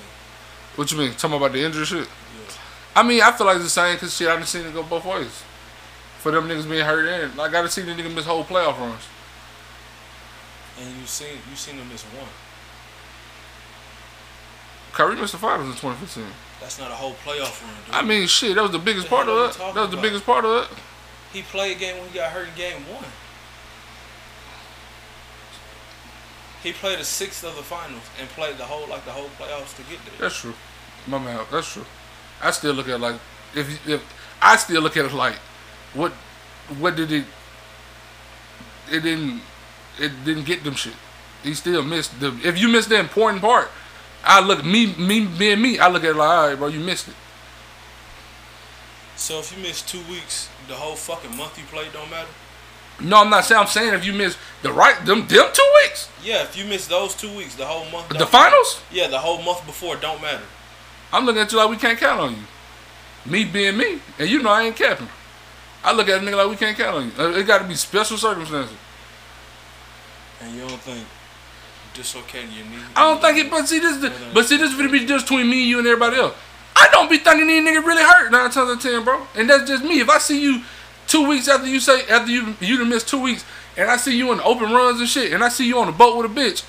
What you mean? Talking about the injury shit? Yeah. I mean, I feel like it's the same because shit, I done seen it go both ways. For them niggas being hurt in, I gotta see the nigga miss whole playoff runs. And you seen you seen him miss one. Kyrie missed the finals in 2015. That's not a whole playoff run, dude. I mean, shit, that was the biggest The part of it. That was the about? biggest part of it. He played a game when he got hurt in game one. He played a sixth of the finals and played the whole like the whole playoffs to get there. That's true. My man, that's true. I still look at it like if if I still look at it like what what did it it didn't it didn't get them shit. He still missed the if you missed the important part, I look me me being me, I look at it like all right, bro, you missed it. So if you miss two weeks, the whole fucking month you played don't matter. No, I'm not saying I'm saying if you miss the right them them two weeks. Yeah, if you miss those two weeks, the whole month. The finals? Yeah, the whole month before don't matter. I'm looking at you like we can't count on you. Me being me, and you know I ain't capping. I look at a nigga like we can't count on you. Uh, It got to be special circumstances. And you don't think dislocating your knee? I don't think it. But see this, is the, but see this would be just between me, you, and everybody else. I don't be thinking these niggas really hurt nine times out of ten, bro. And that's just me. If I see you two weeks after you say after you you done missed two weeks, and I see you in the open runs and shit, and I see you on the boat with a bitch,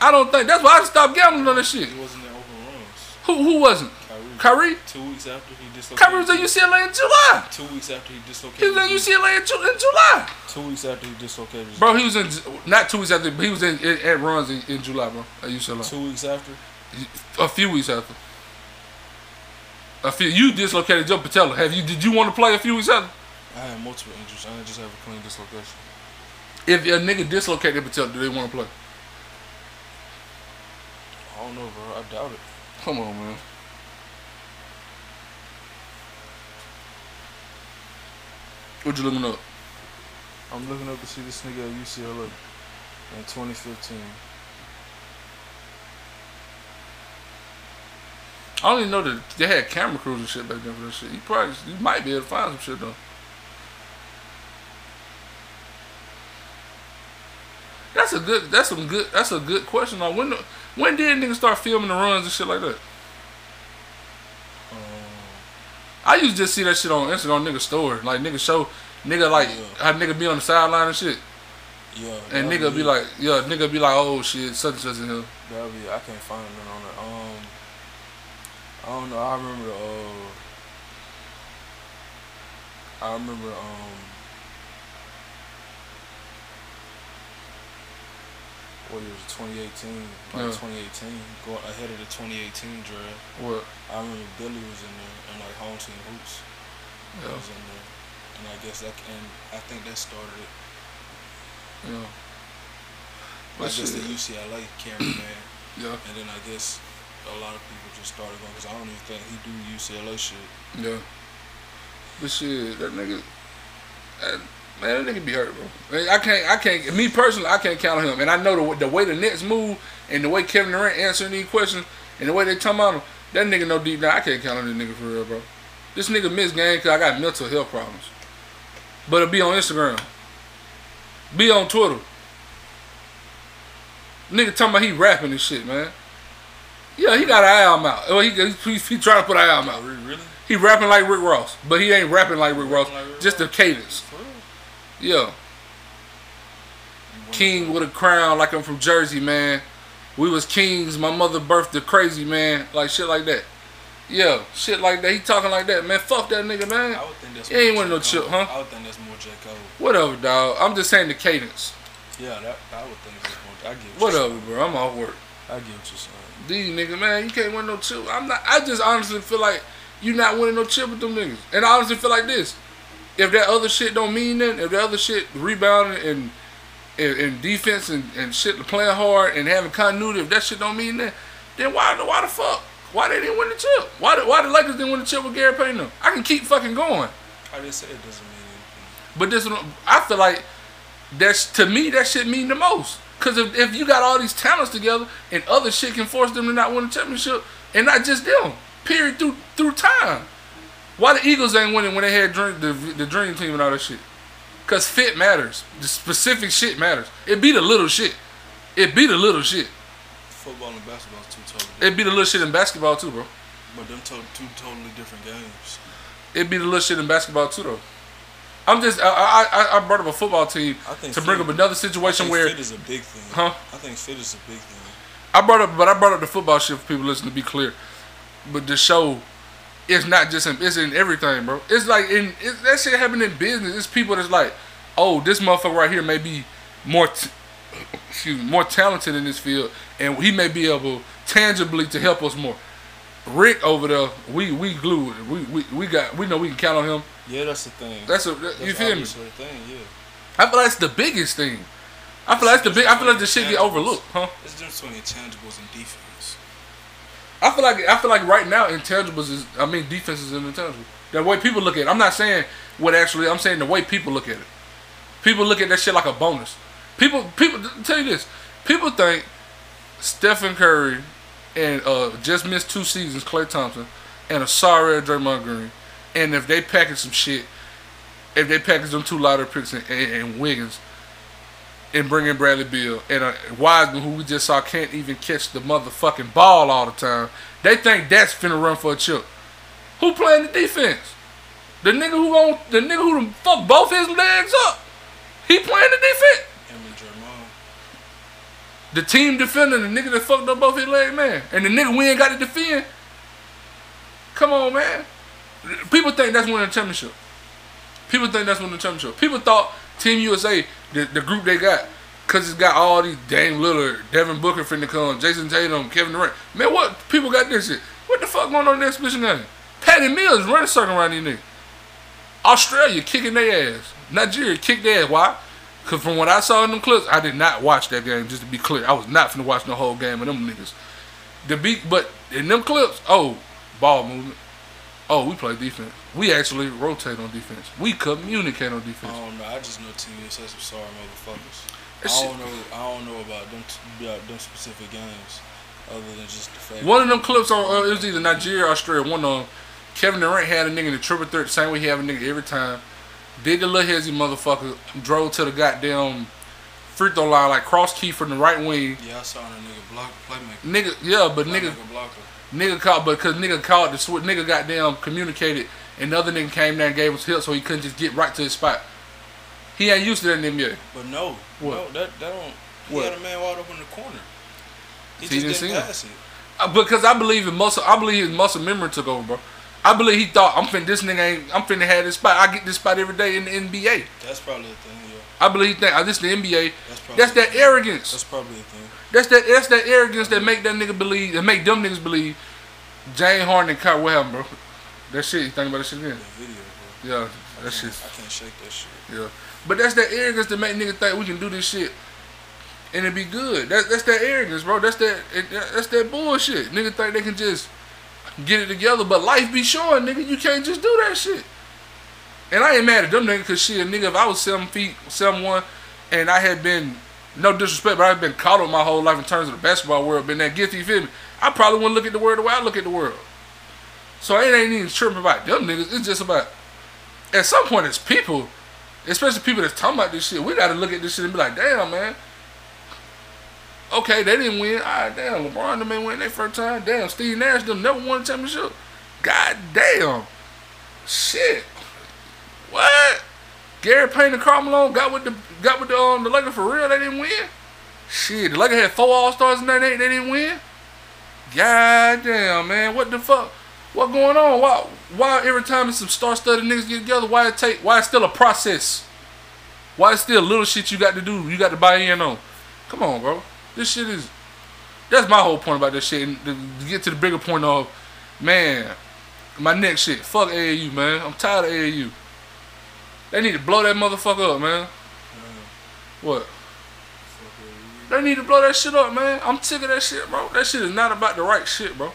I don't think that's why I stopped gambling on that shit. Wasn't in open runs. Who who wasn't? Kyrie. Kyrie. Two weeks after he dislocated. Kyrie was at UCLA in July. Two weeks after he dislocated. He was at. UCLA in, Ju- in July. Two weeks after he dislocated. Bro, he was in not two weeks after, but he was in, in at runs in, in July, bro. At UCLA. Two weeks after. A few weeks after. A few. You dislocated your patella. Have you? Did you want to play a few weeks after? I had multiple injuries. I didn't just have a clean dislocation. If a nigga dislocated patella, do they want to play? I don't know, bro. I doubt it. Come on, man. What you looking up? I'm looking up to see this nigga at UCLA in 2015. I don't even know that they had camera crews and shit back then for that shit. You probably, you might be able to find some shit though. That's a good. That's some good. That's a good question. Like When the- when did niggas start filming the runs and shit like that? I used to just see that shit on Instagram, nigga story. Like nigga show, nigga like Yeah. how nigga be on the sideline and shit, yeah. and nigga be like, yeah, nigga be like, oh shit, such and such in here. That'll be. I can't find none on it. Um, I don't know. I remember. Uh, I remember. Um, what year was 2018? Like Yeah. 2018, going ahead of the 2018 draft. What? I remember Billy was in there, home team hoops Yeah, was in there, and I guess that and I think that started it. yeah. I But guess the UCLA cameraman. yeah, And then I guess a lot of people just started going because I don't even think he do UCLA shit. yeah. But shit, that nigga, that, man, that nigga be hurt, bro. I can't, I can't. Me personally, I can't count on him. And I know the the way the Nets move and the way Kevin Durant answering these questions and the way they talking about him, that nigga know deep down I can't count on this nigga for real, bro. This nigga miss game because I got mental health problems. But it'll be on Instagram. Be on Twitter. Nigga talking about he rapping and shit, man. Yeah, he got an album out. Oh, well, he, he, he trying to put an album out. Really? really? He rapping like Rick Ross, but he ain't rapping like Rick Ross. Like Rick Just the cadence. Yeah. King with a crown, like I'm from Jersey, man. We was kings. My mother birthed the crazy man, like shit like that. Yeah, shit like that. He talking like that, man. Fuck that nigga, man. I would think that's He ain't more want no chip, huh? I would think that's more J. Cole. Whatever, dog. I'm just saying the cadence. Yeah, that I would think that's more. I get what Whatever, bro. I'm off work. I get what you're saying. These nigga, man, you can't win no chip. I'm not. I just honestly feel like you not winning no chip with them niggas. And I honestly feel like this: if that other shit don't mean nothing, if that other shit rebounding and and, and defense and, and shit playing hard and having continuity, if that shit don't mean nothing, then why why the fuck? Why they didn't win the chip? Why the, why the Lakers didn't win the chip with Gary Payton? Them? I can keep fucking going. I just said it doesn't mean anything. But this, one- I feel like that's to me that shit mean the most. Cause if, if you got all these talents together and other shit can force them to not win a championship, and not just them, period through through time. Why the Eagles ain't winning when they had dream, the the dream team and all that shit? Cause fit matters. The specific shit matters. It be the little shit. It be the little shit. Football and basketball totally. different. It be the little shit in basketball too, bro. But them to- two totally different games. It'd be the little shit in basketball too, though. I'm just I I, I- brought up a football team to bring fit- up another I situation think where fit is a big thing. Huh? I think fit is a big thing. I brought up, but I brought up the football shit for people listening to be clear. But to show it's not just in, it's in everything, bro. It's like in it, that shit happen in business. It's people that's like, oh, this motherfucker right here may be more, t- excuse me, more talented in this field, and he may be able tangibly to help us more. Rick over there, we we glued. We we we got we know we can count on him. Yeah, that's the thing. That's a that- you feel me? thing. Yeah. I feel like it's the biggest thing. I feel like the big. I feel like the shit get overlooked, huh? It's the difference between intangibles and defense. I feel like I feel like right now intangibles is I mean defense is an intangible. The way people look at it. I'm not saying what actually I'm saying the way people look at it. People look at that shit like a bonus. People people tell you this. People think Stephen Curry and uh, just missed two seasons, Klay Thompson, and a sorry Draymond Green, and if they package some shit, if they package them two lighter picks and, and, and Wiggins, and bring in Bradley Beal and uh, Wiseman, who we just saw can't even catch the motherfucking ball all the time. They think that's finna run for a chip. Who playing the defense? The nigga who the nigga who fuck both his legs up. He playing the defense. The team defender, the nigga that fucked up both his legs, man. And the nigga we ain't got to defend. Come on, man. People think that's winning the championship. People think that's winning the championship. People thought Team USA, the, the group they got, because it's got all these Dame Lillard, Devin Booker finna come, Jayson Tatum, Kevin Durant. Man, what? People got this shit. What the fuck going on in the exhibition game? Patty Mills running circle around these niggas. Australia kicking their ass. Nigeria kicked their ass. Why? Because from what I saw in them clips, I did not watch that game, just to be clear. I was not finna watch the whole game of them niggas. The beat, but in them clips, oh, ball movement. Oh, we play defense. We actually rotate on defense. We communicate on I defense. don't know. I just know USA some sorry motherfuckers. That I don't know. I don't know about them about them specific games, other than just the fact. One of them clips on uh, it was either Nigeria or Australia. One of them, Kevin Durant had a nigga in the triple threat, same way he have a nigga every time. Did the little hezzy motherfucker drove to the goddamn free throw line like cross key from the right wing. Yeah, I saw a nigga block playmaker. Nigga, yeah, but nigga, blocker. nigga caught, but cause nigga caught the switch, nigga goddamn communicated, and the other nigga came there and gave us help so he couldn't just get right to his spot. He ain't used to that in the NBA. But no, What? no, that that don't. He What? had a man wide open in the corner. He He just didn't didn't him. pass it. Uh, Because I believe in muscle. I believe his muscle memory took over, bro. I believe he thought I'm finna. This nigga ain't. I'm finna have this spot. I get this spot every day in the NBA. That's probably the thing. Yeah, I believe he think. Oh, this the NBA. that's probably. That's that arrogance. That's probably the thing. That's that. That's that arrogance that make that nigga believe. That make them niggas believe. James Harden and Kyle Wilhelm, bro. That shit. You think about that shit again? The video, bro. Yeah. I That shit. I can't shake that shit. Yeah. But that's that arrogance that make niggas think we can do this shit. And it be good. That, that's that arrogance, bro. That's that. That's that bullshit. Niggas think they can just get it together, but life be showing, nigga. You can't just do that shit. And I ain't mad at them niggas, cause shit, nigga. If I was seven feet, seven one, and I had been no disrespect, but I've been caught up my whole life in terms of the basketball world, been that gifted, you feel me? I probably wouldn't look at the world the way I look at the world. So it ain't even tripping about them niggas. It's just about at some point it's people, especially people that's talking about this shit. We gotta look at this shit and be like, damn man. Okay, they didn't win. All right, damn. LeBron them ain't win their first time. Damn, Steve Nash them never won a championship. God damn. Shit. What? Gary Payton and Karl Malone got with the got with the um the Lakers for real. They didn't win. Shit, the Lakers had four All Stars in that they, they didn't win. God damn, man, what the fuck? What going on? Why why every time some star studded niggas get together, why it take why it's still a process? Why it's still a little shit you got to do, you got to buy in on. Come on, bro. This shit is that's my whole point about this shit. And to, get to the bigger point of, man, my next shit. Fuck AAU, man. I'm tired of AAU. They need to blow that motherfucker up, man. What? They need to blow that shit up, man. I'm sick of that shit, bro. That shit is not about the right shit, bro.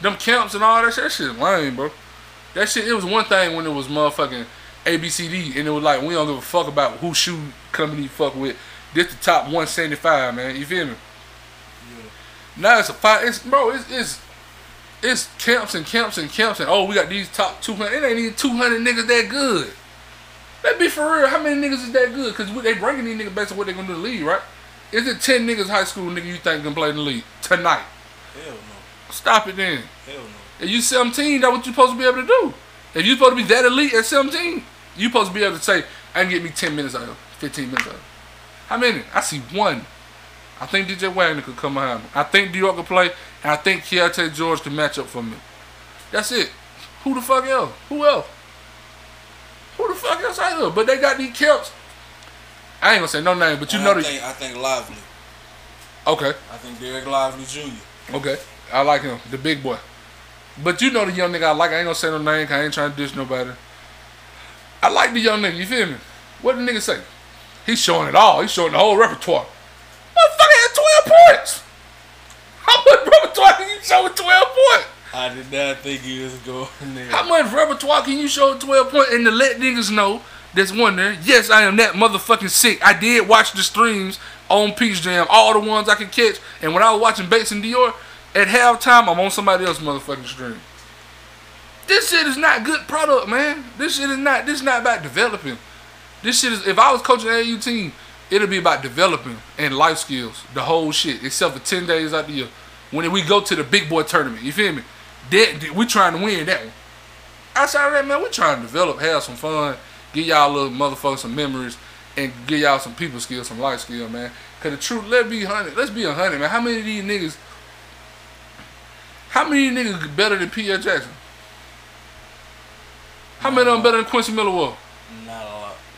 Them camps and all that shit, that shit is lame, bro. That shit, it was one thing when it was motherfucking ABCD, and it was like, we don't give a fuck about who shoe company you fuck with. This the top 175, man. You feel me? Yeah. Now it's a five. It's bro. It's it's it's camps and camps and camps and oh, we got these top 200. It ain't even 200 niggas that good. Let be for real. How many niggas is that good? Cause they bringing these niggas based on what they gonna do in the league, right? Is it 10 niggas high school nigga you think can play in the league tonight? Hell no. Stop it then. Hell no. If you 17, that's what you supposed to be able to do. If you supposed to be that elite at 17, you supposed to be able to say, I can get me 10 minutes out of it, 15 minutes out. How many? I see one. I think DJ Wagner could come behind me. I think Dior could play, and I think Keyonte George can match up for me. That's it. Who the fuck else? Who else? Who the fuck else out here? But they got these camps. I ain't gonna say no name, but you And know I the. think I think Lively. Okay, I think Dereck Lively Jr. okay. I like him, the big boy. But you know the young nigga I like. I ain't gonna say no name. 'cause I ain't trying to dish nobody. I like the young nigga. You feel me? What the nigga say? He's showing it all. He's showing the whole repertoire. Motherfucker had twelve points. How much repertoire can you show with twelve points? I did not think he was going there. How much repertoire can you show at 12 points and to let niggas know that's one there? Yes, I am that motherfucking sick. I did watch the streams on Peach Jam, all the ones I could catch. And when I was watching Bates and Dior, at halftime, I'm on somebody else's motherfucking stream. This shit is not good product, man. This shit is not. This is not about developing. This shit is. If I was coaching an AU team, it'll be about developing and life skills. The whole shit, except for ten days out the year. When we go to the big boy tournament, you feel me? That we trying to win that one. Outside of that, man, we trying to develop, have some fun, give y'all little motherfuckers some memories, and give y'all some people skills, some life skill, man. Cause the truth, let's be hundred. Let's be a hundred, man. How many of these niggas? How many of these niggas better than P.F. Jackson? How many of them better than Quincy Miller was?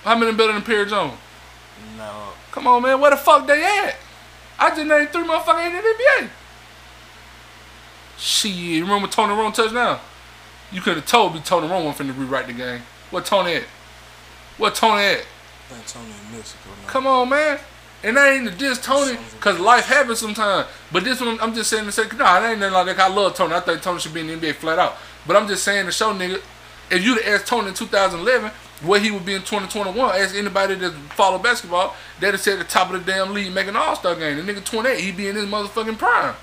How many better than Perry Jones? No. Come on, man. Where the fuck they at? I just named three motherfuckers in the NBA. Shit, you remember Tony Wroten touchdown? You could have told me Tony Wroten was finna rewrite the game. What Tony at? What Tony at? Tony in Mexico now. Come on, man. And I ain't diss Tony, cause life happens sometimes. But this one, I'm just saying to say, nah, it ain't nothing like that. I love Tony. I think Tony should be in the NBA flat out. But I'm just saying to show nigga, if you'd asked Tony in 2011 where he would be in 2021, ask anybody that follow basketball, they'd have the top of the damn league making an All Star game. The nigga 28, he be in his motherfucking prime.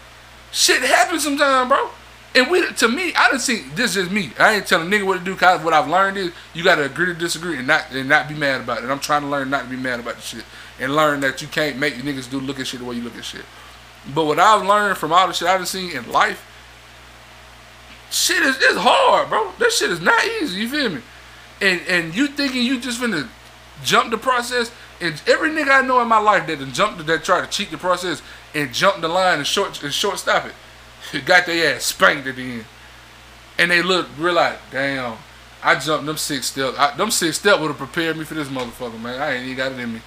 Shit happens sometimes, bro. And we, to me, I didn't see this is me. I ain't telling a nigga what to do. Cause what I've learned is you gotta agree to disagree and not and not be mad about it. And I'm trying to learn not to be mad about the shit and learn that you can't make niggas do look at shit the way you look at shit. But what I've learned from all the shit I've seen in life, shit is it's hard, bro. That shit is not easy. You feel me? And and you thinking you just finna jump the process? And every nigga I know in my life that jumped that tried to cheat the process and jump the line and short and short stop it, got their ass spanked at the end. And they look real like, damn, I jumped them six steps. I, them six steps would have prepared me for this motherfucker, man. I ain't even got it in me.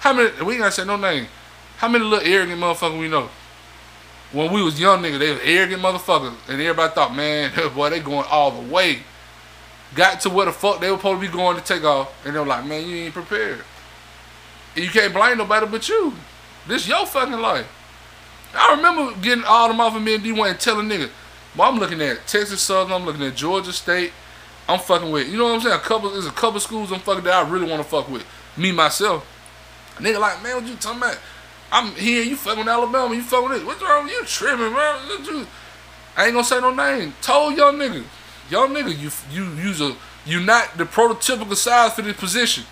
How many? We ain't gotta say no name. How many little arrogant motherfuckers we know? When we was young nigga, they was arrogant motherfuckers, and everybody thought, man, boy, they going all the way. Got to where the fuck they were supposed to be going to take off, and they were like, man, you ain't prepared. And you can't blame nobody but you. This your fucking life. I remember getting all them off of me and D1 and telling niggas, well, I'm looking at Texas Southern, I'm looking at Georgia State, I'm fucking with. You know what I'm saying? A couple, there's a couple schools I'm fucking that I really want to fuck with. Me myself. Nigga like, man, what you talking about? I'm here, you fucking with Alabama, you fucking with this. What's wrong with you tripping, bro? You- I ain't gonna say no name. Told young nigga, young nigga, you you use a you not the prototypical size for this position.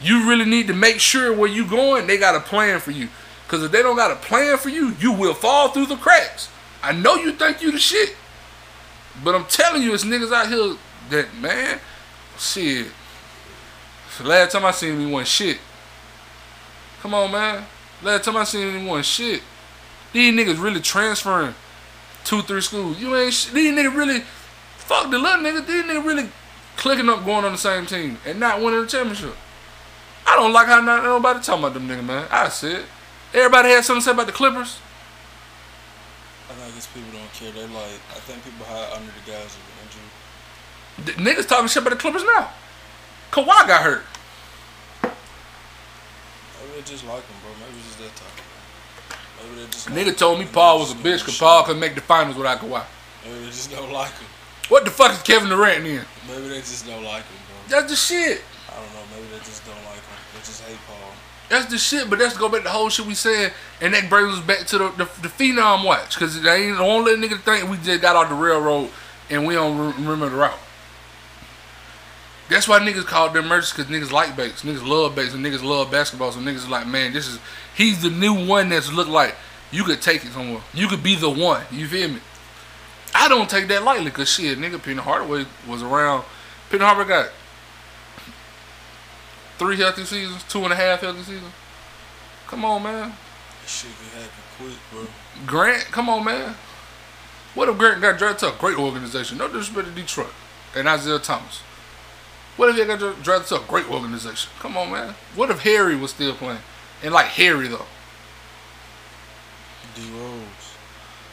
You really need to make sure where you going, they got a plan for you. Cause if they don't got a plan for you, you will fall through the cracks. I know you think you the shit. But I'm telling you, it's niggas out here that man, shit. Last time I seen him, wasn't shit. Come on, man. Last time I seen him, wasn't shit. These niggas really transferring two, three schools. You ain't sh- these niggas really fuck the little niggas. These niggas really clicking up, going on the same team and not winning the championship. I don't like how not nobody talking about them niggas, man. I said everybody had something to say about the Clippers. I think it's people don't care. They like. I think people hide under the guise of injury. Niggas talking shit about the Clippers now. Kawhi got hurt. Maybe they just like him, bro. Maybe it's just that type. Maybe they just. Like nigga told me Paul was a bitch because. Paul couldn't make the finals without Kawhi. Maybe they just don't like him. What the fuck is Kevin Durant in? Maybe they just don't like him, bro. That's the shit. I don't know. Maybe they just don't like him. They just hate Paul. That's the shit, but that's go back to the whole shit we said, and that brings us back to the the, the phenom watch, cause they ain't don't let nigga think we just got off the railroad and we don't re- remember the route. That's why niggas call them merchants, cause niggas like Bates, niggas love Bates, and niggas love basketball, so niggas is like, man, this is he's the new one that's look like you could take it somewhere, you could be the one, you feel me? I don't take that lightly, cause shit, nigga, Penny Hardaway was around. Penny Hardaway got three healthy seasons, two and a half healthy seasons. Come on, man. That shit can happen quick, bro. Grant, come on, man. What if Grant got drafted to a great organization? No disrespect to Detroit. and Isaiah Thomas? What if he got drafted to a great organization? Come on, man. What if Harry was still playing? And like Harry though. D Rose.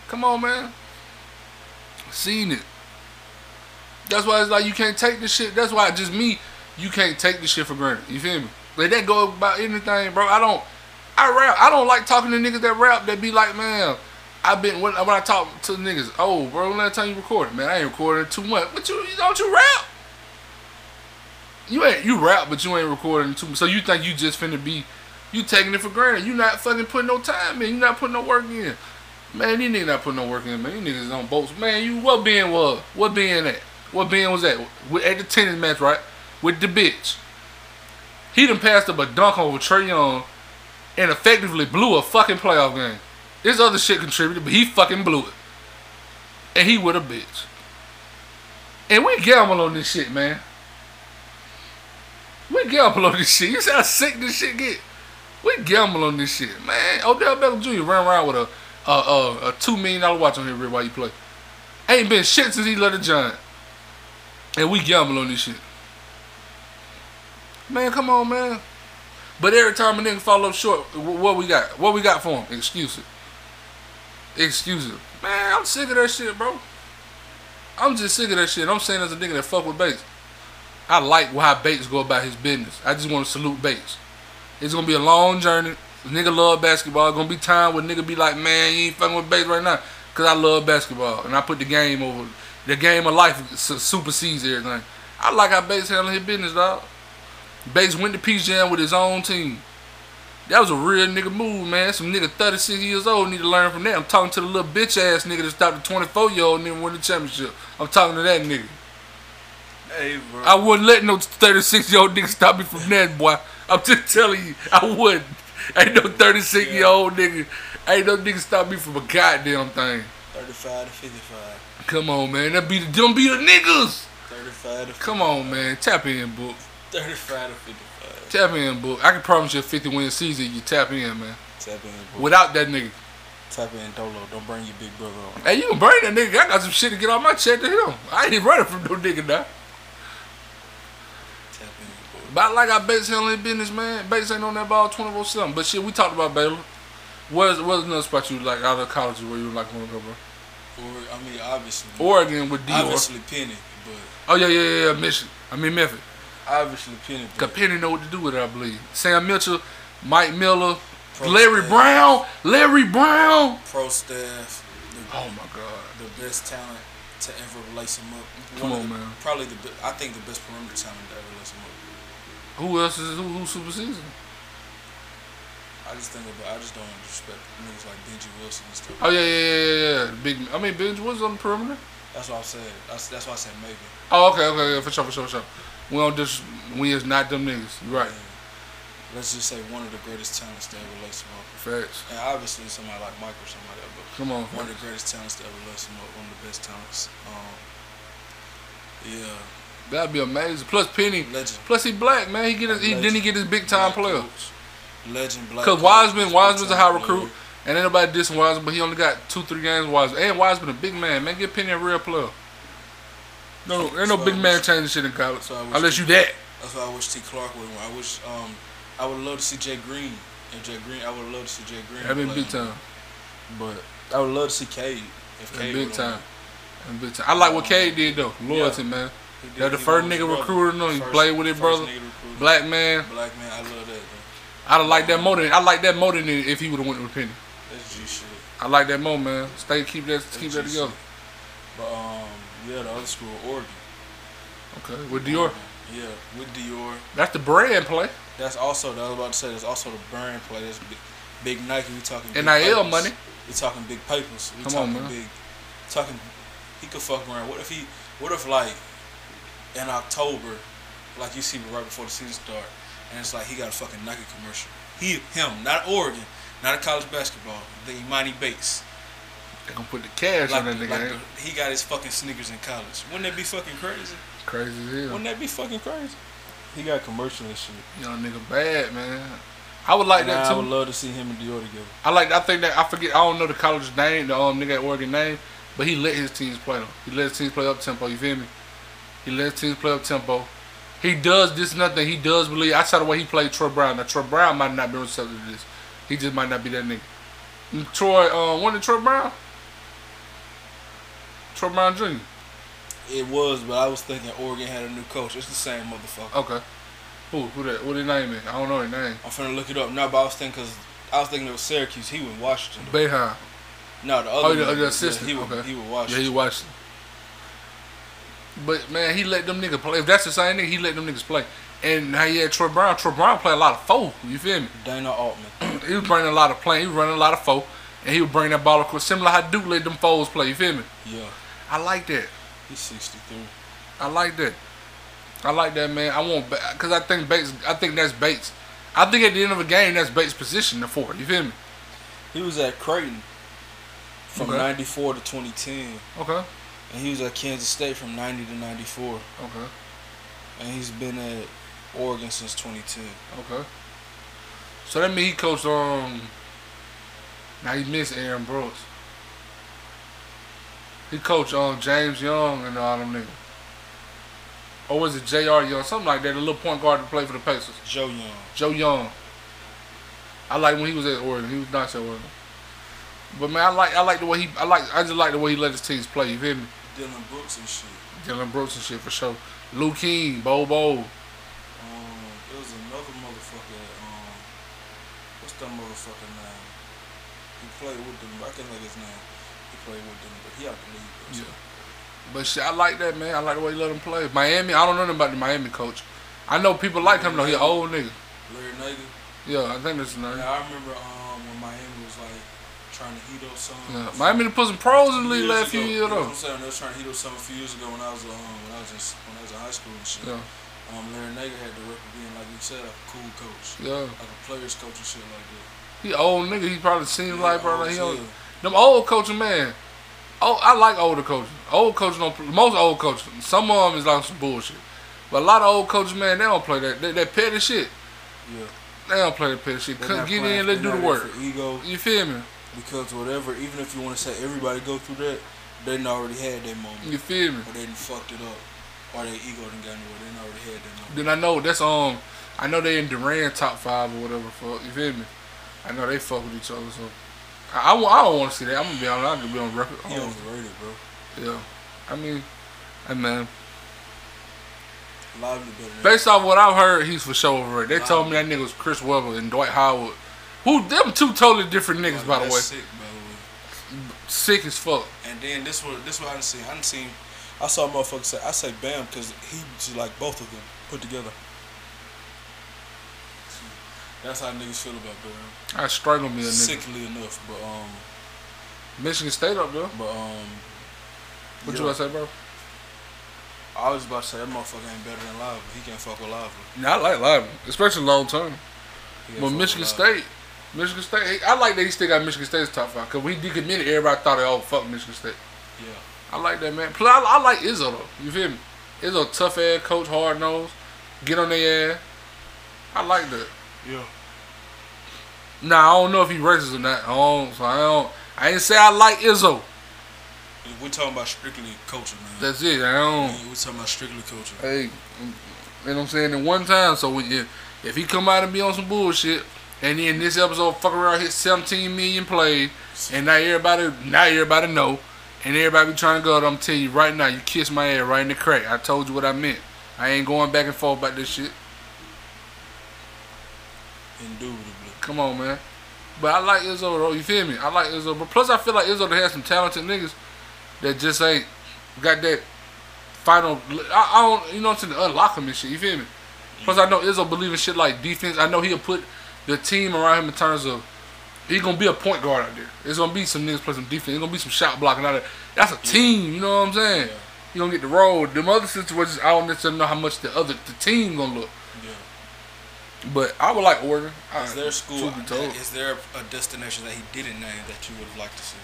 Come on, man. Seen it. That's why it's like you can't take this shit. That's why just me, you can't take this shit for granted. You feel me? Let that go about anything, bro. I don't. I rap. I don't like talking to niggas that rap that be like, man. I've been when, when I talk to niggas. Oh, bro, when last time you recorded, man, I ain't recording too much. But you don't you rap? You ain't you rap, but you ain't recording too much. So you think you just finna be? You taking it for granted. You not fucking putting no time in. You not putting no work in. Man, these niggas not putting no work in, man. These niggas on boats. Man, you what being was? What being at? What being was that? At the tennis match, right? With the bitch. He done passed up a dunk over Trae Young and effectively blew a fucking playoff game. This other shit contributed, but he fucking blew it. And he with a bitch. And we gamble on this shit, man. We gamble on this shit. You see how sick this shit get? We gamble on this shit, man. Odell Beckham Jr. ran around with a a, a, a two million dollar watch on here, wrist while you play. Ain't been shit since he left the Giant. And we gamble on this shit. Man, come on, man. But every time a nigga fall up short, what we got? What we got for him? Excuses. Excuses. Man, I'm sick of that shit, bro. I'm just sick of that shit. I'm saying as a nigga that fuck with Bates. I like how Bates go about his business. I just want to salute Bates. It's gonna be a long journey. Nigga love basketball. Gonna be time where nigga be like, man, you ain't fucking with Bates right now. Cause I love basketball. And I put the game over the game of life supersedes everything. I like how Bates handling his business, dog. Bates went to Peach Jam with his own team. That was a real nigga move, man. Some nigga 36 years old need to learn from that. I'm talking to the little bitch ass nigga that stopped the 24 year old nigga win the championship. I'm talking to that nigga. Hey, bro. I wouldn't let no 36 year old nigga stop me from that, boy. I'm just telling you, I wouldn't. Ain't no 36 year old nigga. Ain't no nigga stop me from a goddamn thing. 35 to 55. Come on, man. That be the them be the niggas. 35 to 55. Come on, man. Tap in, book. 35 to 55. Tap in, book. I can promise you a 50 win season. You tap in, man. Tap in, bro. Without that nigga. Tap in, Dolo. Don't bring your big brother on. Hey, you can bring that nigga. I got some shit to get off my chest to him. I ain't running from no nigga now. Tap in, bro. But I like how Bates handling business, man. Bates ain't on that ball 24 7. But shit, we talked about Baylor. Where's, where's another spot you like out of college where you like want to go, bro? Or, I mean, obviously. Oregon with Dior. Obviously Penny, but Oh, yeah, yeah, yeah. Michigan. I mean, Memphis. obviously Penny. Because But Penny know what to do with it, I believe. Sam Mitchell, Mike Miller, Pro Larry staff. Brown. Larry Brown. pro staff, the, Oh, my God. the best talent to ever lace them up. Come on, the, man. Probably the I think the best perimeter talent ever lace them up. Who else is who, who super season? I just think about. I just don't respect niggas like Benji Wilson and stuff. Oh yeah, yeah, yeah, yeah. Big. I mean, Benj was on the perimeter. That's what I said. That's that's why I said maybe. Oh, okay, okay, yeah, for sure, for sure, for sure. We don't just we is not them niggas. You right. Yeah. Let's just say one of the greatest talents to ever lace them up. Facts. And obviously somebody like Mike or somebody like that, but Come on. one of the greatest talents to ever lace them up. One of the best talents. Um, yeah, That'd be amazing. Plus Penny. legend. Plus he black man. He get his, he then he get his big time player. Legend. Black. Cause Wiseman, Wiseman's a high player. recruit, and ain't nobody dissing Wiseman, but he only got two, three games. Wiseman and Wiseman a big man. Man, get Penny a real player. No, ain't no big I man wish- changing shit in college so I wish unless he- you that. That's why I wish T. Clark would. I wish. Um, I would love to see Jay Green. And Jay Green, I would love to see Jay Green. That been play. big time. But I would love to see Cade. If Cade big time. That big time. I like what Cade did though. Loyalty, Yeah. man. That the first nigga brother. recruited him. He played with his brother. Black man. Black man, I love that. I'd have liked that more than I like that more than if he would have went with Penny. That's G shit. I like that more, man. Stay keep that That's keep G that together. shit. But um, yeah, the other school, Oregon. Okay. With Dior. Yeah, with Dior. That's the brand play. That's also. I was about to say. That's also the brand play. That's big, big Nike. We talking big NIL papers. money. We talking big papers. We Come on, talking man. big. Talking. He could fuck around. What if he? What if like in October, like you see me right before the season start, and it's like he got a fucking Nike commercial. He, him, not Oregon, not a college basketball. The Imani Bates. They gonna put the cash Like, on that the- nigga. like the- he got his fucking sneakers in college. Wouldn't that be fucking crazy? it? Crazy as hell. Wouldn't that be fucking crazy? He got commercial and shit. Young nigga bad, man. I would like And that I would too. love to see him and Dior together. I like. I think that I forget. I don't know the college name, the um nigga at Oregon name, but he let his teams play though. He let his teams play up tempo. You feel me? He lets teams play up tempo. He does this nothing. He does believe. I saw the way he played Troy Brown. Now Troy Brown might not be receptive to this. He just might not be that nigga. And Troy, uh, did Troy Brown? Troy Brown Jr. It was, but I was thinking Oregon had a new coach. It's the same motherfucker. Okay. Who? Who that? What his name is? I don't know his name. I'm finna look it up now, but I was thinking because I was thinking it was Syracuse. He was Washington. though. No, the other. Oh, the, the yeah, assistant. he was okay. he was Yeah, Washington. he watched. But man, he let them niggas play. If that's the same nigga, he let them niggas play. And how he had Troy Brown. Troy Brown play a lot of four. You feel me? Dana Altman. he was bringing a lot of play. He was running a lot of four, and he was bringing that ball across. Similar how Duke let them foes play. You feel me? Yeah, I like that. he's 63. I like that. I like that, man. I want because I think Bates. I think that's Bates. I think at the end of a game, that's Bates' position. The four. You feel me? He was at Creighton from Okay. 94 to 2010, Okay. And he was at Kansas State from 90 to 94, Okay. and he's been at Oregon since 2010. Okay. So that means he coached um. Now he missed Aaron Brooks. He coached um James Young and all them niggas. Or was it J.R. Young? Something like that. A little point guard to play for the Pacers. Joe Young. Joe Young. I like when he was at Oregon. He was nice at Oregon. But man, I like I like the way he I like I just like the way he let his teams play. You feel me? Dillon Brooks and shit. Dillon Brooks and shit for sure. Lou King, Bobo. Um, it was another motherfucker. Um, what's that motherfucker name? He played with them. I can't think his name. He played with them, but he out the league. Yeah. But shit, I like that man. I like the way he let him play. Miami, I don't know nothing about the Miami coach. I know people like him though. He an old nigga. Larrañaga. Yeah, I think that's name. Yeah, I remember um when Miami was like trying to heat up some. Yeah. Miami to put some pros in the league last few years You know though. I'm saying they was trying to heat up some a few years ago when I was um when I was in when I was in high school and shit. Yeah, Um, Larrañaga had the rep of being like you said, like a cool coach, yeah. like a players coach and shit like that. He old nigga. He probably seems like bro. Like he old Them old coaching man. Oh, I like older coaches. Old coaches don't. Most old coaches. Some of them is like some bullshit. But a lot of old coaches, man, they don't play that. That, that petty shit. Yeah. They don't play that petty shit. Couldn't get in. Let they're do the work. ego, You feel me? Because whatever, even if you want to say everybody go through that, they done already had their moment, You feel me? or they done fucked it up, or their ego done got nowhere. They done already had that moment. Then I know that's um. I know they in Durant top five or whatever. Fuck, you feel me? I know they fuck with each other. So I, I, I don't want to see that. I'm gonna be honest. I'm gonna be on record. He overrated, bro. yeah. I mean, hey man. Lively better Based off what I've heard, he's for sure overrated. They told me that nigga was Chris Webber and Dwight Howard. Who them two totally different niggas, by the way. Sick, by the way. Sick as fuck. And then this what this what I done seen. I done seen. I saw a motherfucker say I say Bam because he just like both of them put together. That's how niggas feel about Bam. I strangle me a nigga. Sickly enough, but um, Michigan State up there. but um, What yeah. you gonna say, bro? I was about to say that motherfucker ain't better than Lively. He can't fuck with Lively. Nah, I like Lively, especially long term. But Michigan. State, Michigan State, I like that he still got Michigan State's top five. Cause we decommitted, everybody thought, oh fuck Michigan State. Yeah. I like that man. Plus, I, I like Izzo though. You feel me? Izzo tough ass coach, hard nose, get on their ass. I like that. Yeah. Nah, I don't know if he racist or not. I don't. So I don't. I ain't say I like Izzo. We're talking about strictly coaching, man. That's it. I don't. We're talking about strictly coaching. Hey, you know what I'm saying? In one time, so when you, if he come out and be on some bullshit, and then this episode fuck around hit 17 million plays, and now everybody, now everybody know, and everybody be trying to go. I'm tell you right now, you kiss my ass right in the crack. I told you what I meant. I ain't going back and forth about this shit. Indubitably. Come on, man. But I like Izzo though. You feel me? I like Izzo. But plus, I feel like Izzo has some talented niggas that just ain't got that final. I, I don't, you know, what I'm saying, to unlock him and shit. You feel me? Plus, I know Izzo believe in shit like defense. I know he'll put the team around him in terms of he's gonna be a point guard out there. There's gonna be some niggas play some defense. There's gonna be some shot blocking out there. That's a team. You know what I'm saying? Yeah. You gonna get the role. Them other situations, I don't necessarily know how much the other the team gonna look. Yeah. But I would like Oregon. Is there school? told. Is there a destination that he didn't name that you would have liked to see?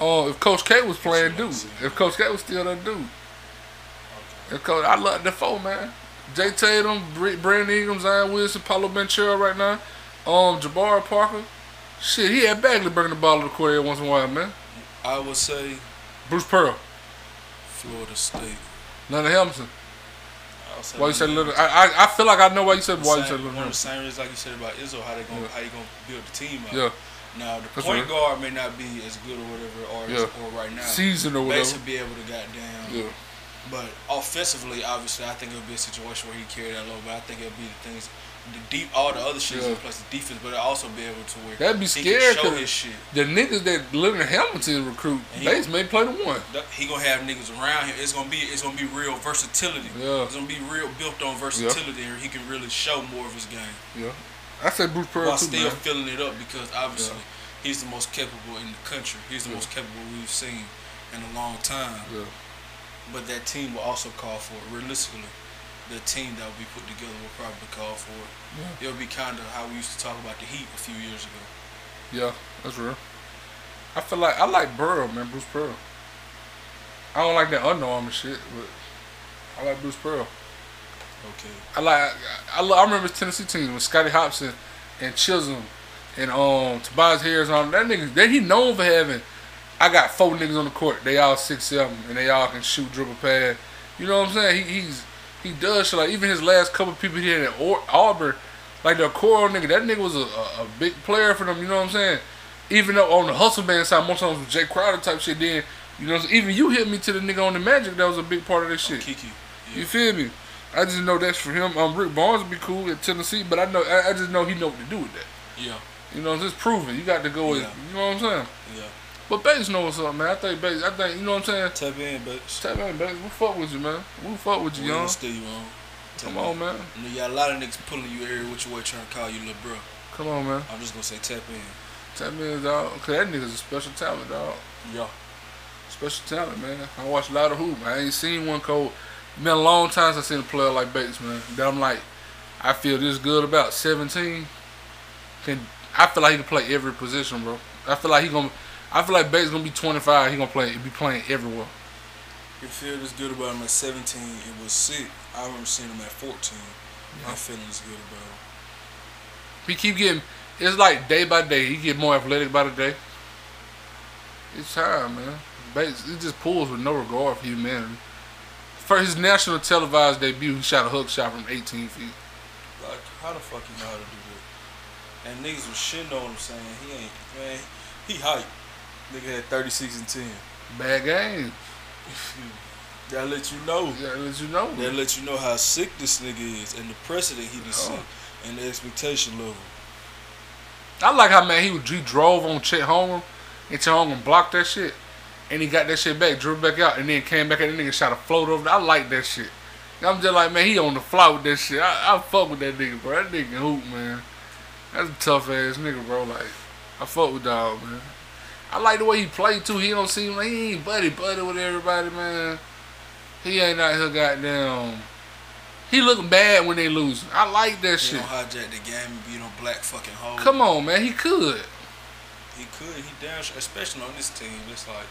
Oh, if Coach K was playing, dude. If Coach K was still that dude. Okay. If Coach, I love Defoe, man. Jay Tatum, Brandon Ingram, Zion Wilson, Paolo Banchero right now. Um, Jabari Parker. Shit, he had Bagley bringing the ball to the court every once in a while, man. I would say Bruce Pearl, Florida State. Leonard Hamilton. say Why you said little? I, I I feel like I know why you said why you said little. One of the same reasons, like you said about Izzo, how they gonna Yeah. how you gonna build the team out. Yeah, Now the That's point right. guard may not be as good or whatever, or Yeah. or right now. season or whatever. will be able to goddamn. Yeah, But offensively, obviously, I think it'll be a situation where he carry that low. But I think it'll be the things, the deep, all the other shit Yeah. place the defense, but also be able to where That'd be scary, show his shit. the niggas that Leonard Hamilton recruit, he- Bates may play the one. He gonna have niggas around him. It's gonna be it's gonna be real versatility. Yeah. It's gonna be real built on versatility, and he can really show more of his game Yeah, I said Bruce Pearl while too, still man. filling it up because obviously he's the most capable in the country. He's the Yeah. most capable we've seen in a long time. Yeah, But that team will also call for it. Realistically, the team that will be put together will probably call for it. Yeah. It'll be kind of how we used to talk about the Heat a few years ago. yeah, that's real. I feel like I like Burrow, man, Bruce Pearl. I don't like that Under Armour shit, but I like Bruce Pearl. Okay. I like I, I, I remember his Tennessee team with Scotty Hopson and Chisholm and um Tobias Harris on that nigga. That he known for having. I got four niggas on the court. They all six seven and they all can shoot, dribble, pass. You know what I'm saying? He he's he does shit like even his last couple people he had at Or- Auburn, like the core nigga. That nigga was a, a, a big player for them. You know what I'm saying? Even though on the hustle band side, most times with Jae Crowder type shit. Then you know even you hit me to the nigga on the Magic. That was a big part of this shit. Kiki. You feel me? I just know that's for him. Um, Rick Barnes would be cool at Tennessee, but I know I, I just know he know what to do with that. Yeah. You know, just proven. You got to go with. Yeah. You know what I'm saying? But Bates know what's up, man. I think Bates. I think you know what I'm saying. Tap in, but Tap in, Bates. We fuck with you, man. We fuck with you, we young. gonna you on. Come on, man. You, know, you got a lot of niggas pulling you every which way trying to call you little bro. Come on, man. I'm just gonna say tap in. Tap in, dog. Cause that nigga's a special talent, dog. Yeah. Special talent, man. I watch a lot of hoop. I ain't seen one cold. Been a long time since I seen a player like Bates, man. That I'm like, I feel this good about 17. Can I feel like he can play every position, bro. I feel like he gonna. I feel like Bates gonna be 25. He gonna play. He be playing everywhere. You feel this good about him at 17. It was sick. I remember seeing him at 14. My feelings good about him. He keep getting. It's like day by day. He get more athletic by the day. It's time, man. Bates, he just pulls with no regard for humanity. For his national televised debut, he shot a hook shot from 18 feet. Like, how the fuck you know how to do that? And niggas was shitting on him saying he ain't, man, he hype. Nigga had 36 and 10. Bad game. That let you know. Yeah, let you know. That let you know how sick this nigga is and the precedent he just Oh. set and the expectation level. I like how man he was he drove on Chet Holmgren and Chet Holmgren blocked that shit, and he got that shit back, drew back out, and then came back at the nigga shot a float over. I like that shit. I'm just like man, he on the fly with that shit. I, I fuck with that nigga, bro. That nigga hoop, man. That's a tough ass nigga, bro. Like I fuck with dog, man. I like the way he played too. He don't seem like he ain't buddy buddy with everybody, man. He ain't out here goddamn. He looking bad when they lose. I like that He shit. don't hijack the game and be no black fucking hole. Come on, man. He could. He could. He down, especially on this team. It's like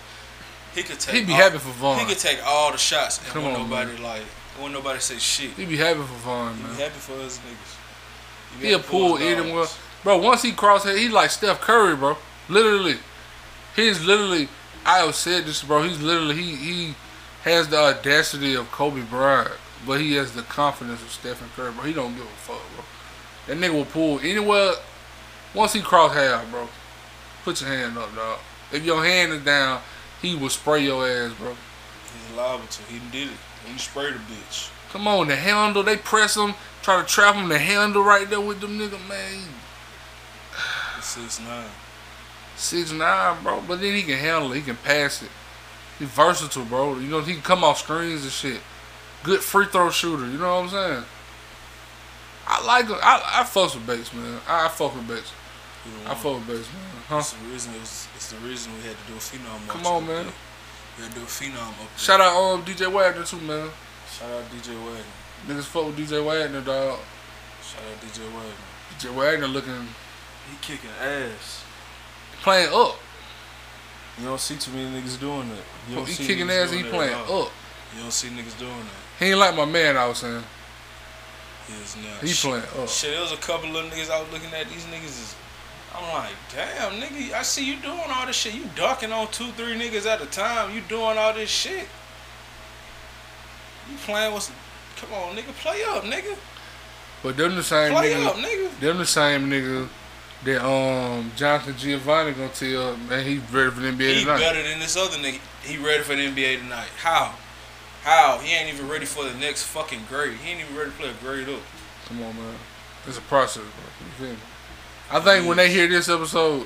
he could take. He'd be all, happy for Vaughn. He could take all the shots and Come on, nobody like. Won't nobody say shit. He'd be happy for Vaughn, He be man. happy for his niggas. He He'll pull anywhere. Bro, once he crosshead, he like Steph Curry, bro. Literally. He's literally, I have said this, bro. He's literally, he, he has the audacity of Kobe Bryant, but he has the confidence of Stephen Curry, bro. He don't give a fuck, bro. That nigga will pull anywhere. Once he cross half, bro, put your hand up, dog. If your hand is down, he will spray your ass, bro. He's liable to. He did it. He sprayed a bitch. Come on, the handle, they press him, try to trap him, the handle right there with them nigga, man. Six nine. Six nine, bro. But then he can handle it. He can pass it. He's versatile, bro. You know he can come off screens and shit. Good free throw shooter. You know what I'm saying? I like him. I I fuck with Bates, man. I, I fuck with Bates. You I fuck with Bates, man. Huh? It's the reason. It was, it's the reason we had to do a phenom. Come on, man. there. We had to do a phenom up there. Shout out um DJ Wagner too, man. Shout out DJ Wagner. Niggas fuck with DJ Wagner, dog. Shout out DJ Wagner. DJ Wagner looking He kicking ass. Playing up. You don't see too many niggas doing that. You don't He see kicking ass. He playing up. You don't see niggas doing that. He ain't like my man. I was saying. He is not. He playing up. Shit, there was a couple of niggas I was looking at. These niggas is. I'm like, damn, nigga, I see you doing all this shit. You ducking on two, three niggas at a time. You doing all this shit. You playing with some Come on, nigga, play up, nigga. But them the same Play niggas. up, nigga. Them the same nigga that um Jonathan Givony gonna tell man he ready for the NBA He tonight. better than this other nigga. He ready for the NBA tonight. How? How? He ain't even ready for the next fucking grade. He ain't even ready to play a grade up. Come on, man. It's a process, bro. You feel me? I think when they hear this episode,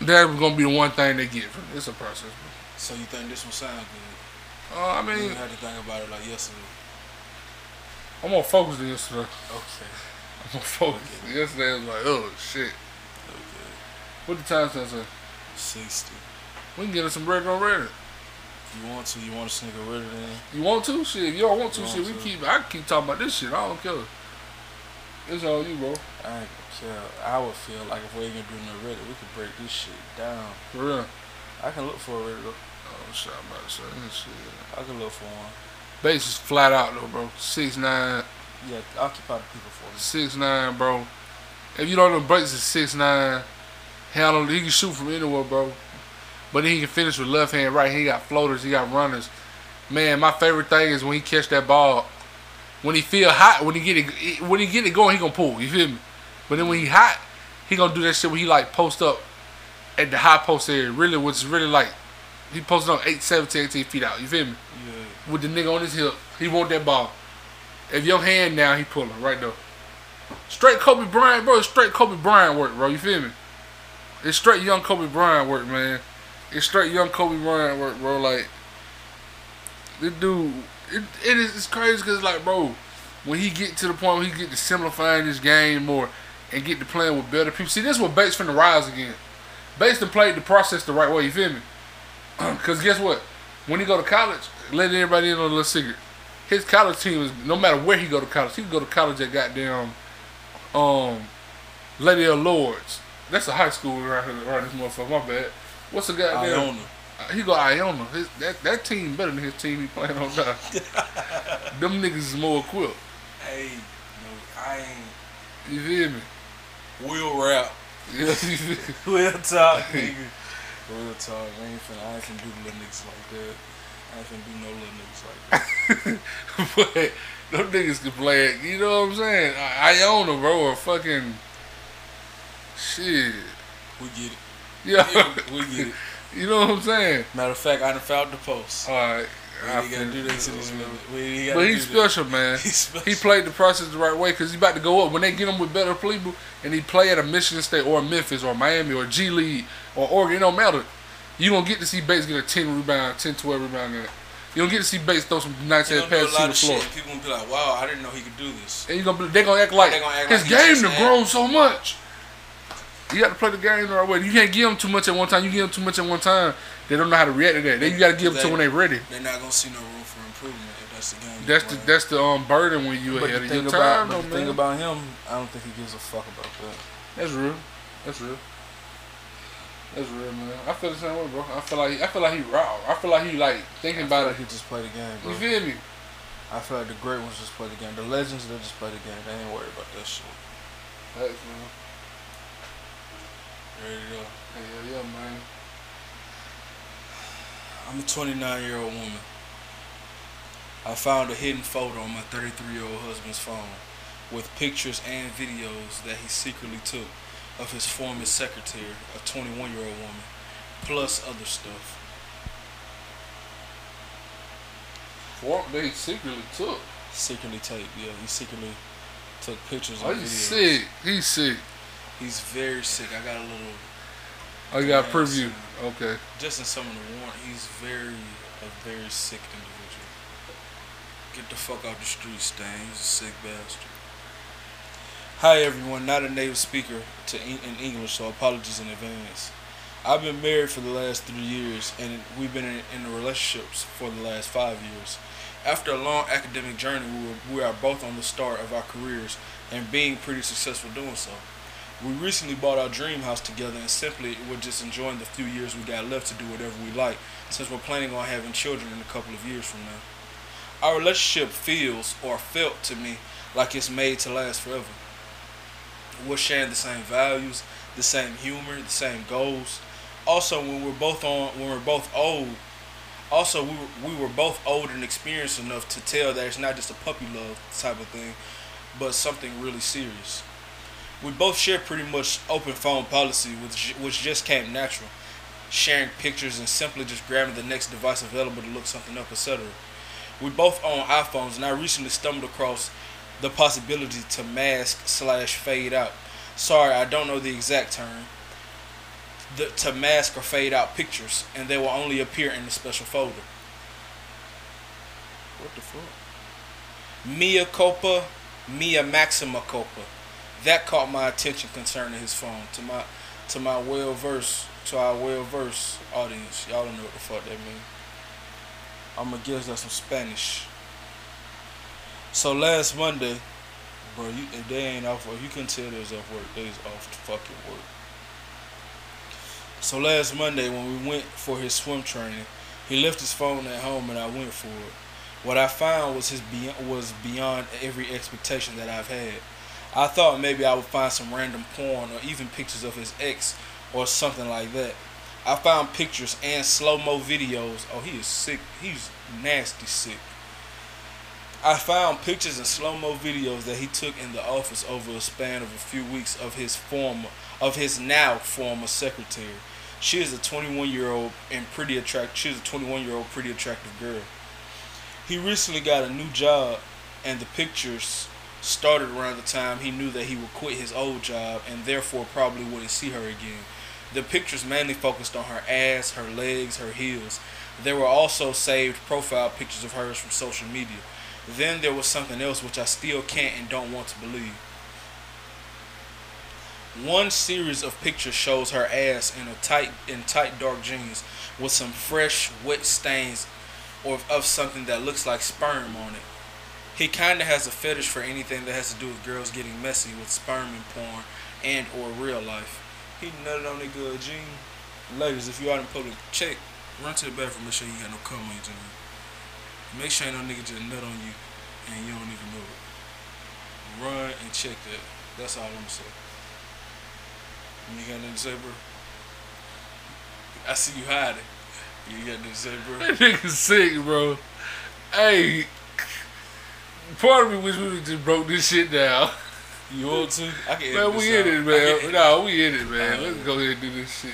that's gonna be the one thing they get from it. It's a process, bro. So you think this one sound good? Uh, I mean, didn't have to think about it like yesterday. I'm more focused than yesterday. Okay. I'm more focused. Yesterday I was like, oh shit. Okay. What the time sense say? Sixty. We can get us some bread on Reddit. If you want to, you want to sneak a Reddit in. You want to? Shit, if you don't want to, You shit, want we to. keep. I keep talking about this shit. I don't care. It's all you, bro. I ain't gonna care. I would feel like if we ain't gonna do no Reddit, we could break this shit down. For real. I can look for a Reddit. though. Oh shit, I'm about to say this shit. I can look for one. Bates is flat out though, bro. Six nine, Yeah, occupy the people for me. six nine, bro. If you don't know, Bates is six nine. Handle, he can shoot from anywhere, bro. But then he can finish with left hand, right. He got floaters, he got runners. Man, my favorite thing is when he catch that ball. When he feel hot, when he get it, when he get it going, he gonna pull. You feel me? But then when he hot, he gonna do that shit where he like post up at the high post area, really, which is really like he posted on 8, 17, 18 feet out. You feel me? Yeah. with the nigga on his hip. He want that ball. If your hand down, he pulling right though. Straight Kobe Bryant, bro. It's straight Kobe Bryant work, bro. You feel me? It's straight young Kobe Bryant work, man. It's straight young Kobe Bryant work, bro. Like this dude, it, it is it's crazy because like, bro, when he get to the point where he get to simplifying his game more and get to playing with better people. See, this is what Bates finna rise again. Bates done played the process the right way. You feel me? Cause guess what? When he go to college, let everybody in on a little secret. His college team is no matter where he go to college, he can go to college at goddamn um Lady of Lourdes. That's a high school around here, around this motherfucker. My bad. What's the goddamn? Iona. He go Iona. His, that that team better than his team he playing on now. Them niggas is more equipped. Hey, no, I ain't. You feel me? We'll rap. Yeah, you feel me? Real talk, nigga. Real talk. I ain't finna, I ain't finna do little niggas like that. I finna do no little niggas like that. but them niggas can play it. You know what I'm saying? I- Iona, bro, or fucking shit. We get it. Yeah, Yeah, we get it. you know what I'm saying? Matter of fact, I done found the post. All right. We I gotta do that to this But he's special, man. He's special. He played the process the right way because he's about to go up. When they get him with better people and he play at a Michigan State or Memphis or Miami or G League or Oregon, it don't matter. You don't get to see Bates get a 10 rebound, 10, 12 rebound. In it. You don't get to see Bates throw some nice He ass gonna do a passes to lot the floor. shit. People gonna be like, "Wow, I didn't know he could do this." And you gonna be, they gonna act like They gonna act his like he game just done act- grown so much. You got to play the game the right way. You can't give them too much at one time. You give them too much at one time, they don't know how to react to that. Then you got to give them to when they're ready. They're not gonna see no room for improvement if that's the game. That's the that's the um burden when you But ahead the of thing your about, time, but though, the thing about him, I don't think he gives a fuck about that. That's real. That's real. That's real, man. I feel the same way, bro. I feel like I feel like he raw. I feel like he like thinking I feel about like it. he just play the game, bro. You feel me? I feel like the great ones just play the game. The legends, they just play the game. They ain't worried about that shit. That's man. Ready to go. Yeah, yeah, man. I'm a 29 year old woman. I found a hidden photo on my 33 year old husband's phone with pictures and videos that he secretly took of his former secretary, a 21 year old woman, plus other stuff. What they secretly took. Secretly taped, yeah. He secretly took pictures Oh, and he's sick. He's sick. He's very sick. I got a little, oh, I got a preview. Okay. just in some of the warrant, he's very, a very sick individual. Get the fuck out the street, Stan. He's a sick bastard. Hi everyone, not a native speaker to in English, so apologies in advance. I've been married for the last three years, and we've been in, in relationships for the last five years. After a long academic journey, we, were, we are both on the start of our careers and being pretty successful doing so. We recently bought our dream house together, and simply we're just enjoying the few years we got left to do whatever we like, since we're planning on having children in a couple of years from now. Our relationship feels or felt to me like it's made to last forever. We're sharing the same values, the same humor, the same goals. Also, when we're both on, when we're both old, Also, we were, we were both old and experienced enough to tell that it's not just a puppy love type of thing, but something really serious. We both share pretty much open phone policy, which which just came natural. Sharing pictures and simply just grabbing the next device available to look something up, etc. We both own iPhones, and I recently stumbled across the possibility to mask slash fade out. Sorry, I don't know the exact term. The, to mask or fade out pictures, and they will only appear in the special folder. What the fuck? Mia Copa, Mia Maxima Copa. That caught my attention concerning his phone. To my to my well versed to our well versed audience, y'all don't know what the fuck that mean. I'm gonna guess that's some Spanish. So last Monday, bro, you if they ain't off work, you couldn't tell they was off work. They was off fucking work. So last Monday when we went for his swim training, he left his phone at home and I went for it. What I found was his beyond, was beyond every expectation that I've had. I thought maybe I would find some random porn or even pictures of his ex or something like that. I found pictures and slow mo videos. Oh, he is sick. He's nasty sick. I found pictures and slow mo videos that he took in the office over a span of a few weeks of his former, of his now former secretary. She is a 21 year old and pretty attractive. She's a 21 year old pretty attractive girl. He recently got a new job, and the pictures started around the time he knew that he would quit his old job and therefore probably wouldn't see her again. The pictures mainly focused on her ass, her legs, her heels. There were also saved profile pictures of hers from social media. Then there was something else which I still can't and don't want to believe. One series of pictures shows her ass in a tight in tight dark jeans with some fresh wet stains or of something that looks like sperm on it. He kind of has a fetish for anything that has to do with girls getting messy with sperm and porn and or real life. He nutted on the good jean. Ladies, if you out in public, check. Run to the bathroom, make sure you got no cum on your jean. Make sure ain't no nigga just nut on you and you don't even know it. Run and check that. That's all I'm gonna say. You got nothing to say, bro? I see you hiding. You got nothing to say, bro? That nigga sick, bro. Hey, part of me wish we would just broke this shit down. You want to? I can Man, we in it, man. No, we in it, man. Let's go ahead and do this shit.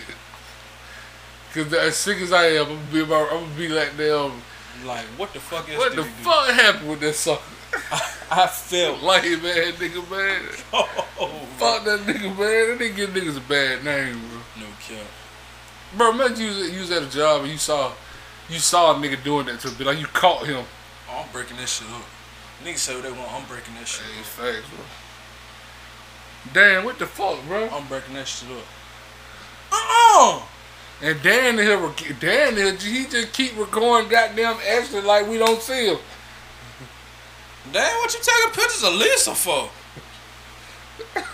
Cause as sick as I am, I'm gonna be about, I'm gonna be like damn. Like, what the fuck else What the do? fuck happened with that song? I felt Like man, nigga, man. oh, Fuck that nigga, man. That nigga give niggas a bad name, bro. no cap. Bro, imagine you was, you was at a job and you saw, you saw a nigga doing that to be like you caught him. Oh, I'm breaking that shit up. Niggas say what they want. I'm breaking that shit Hey, up. facts, bro. Damn, what the fuck, bro? I'm breaking that shit up. Uh-uh. And Dan here, Dan here, he just keep recording goddamn extra like we don't see him. Damn, what you taking pictures of Lisa for?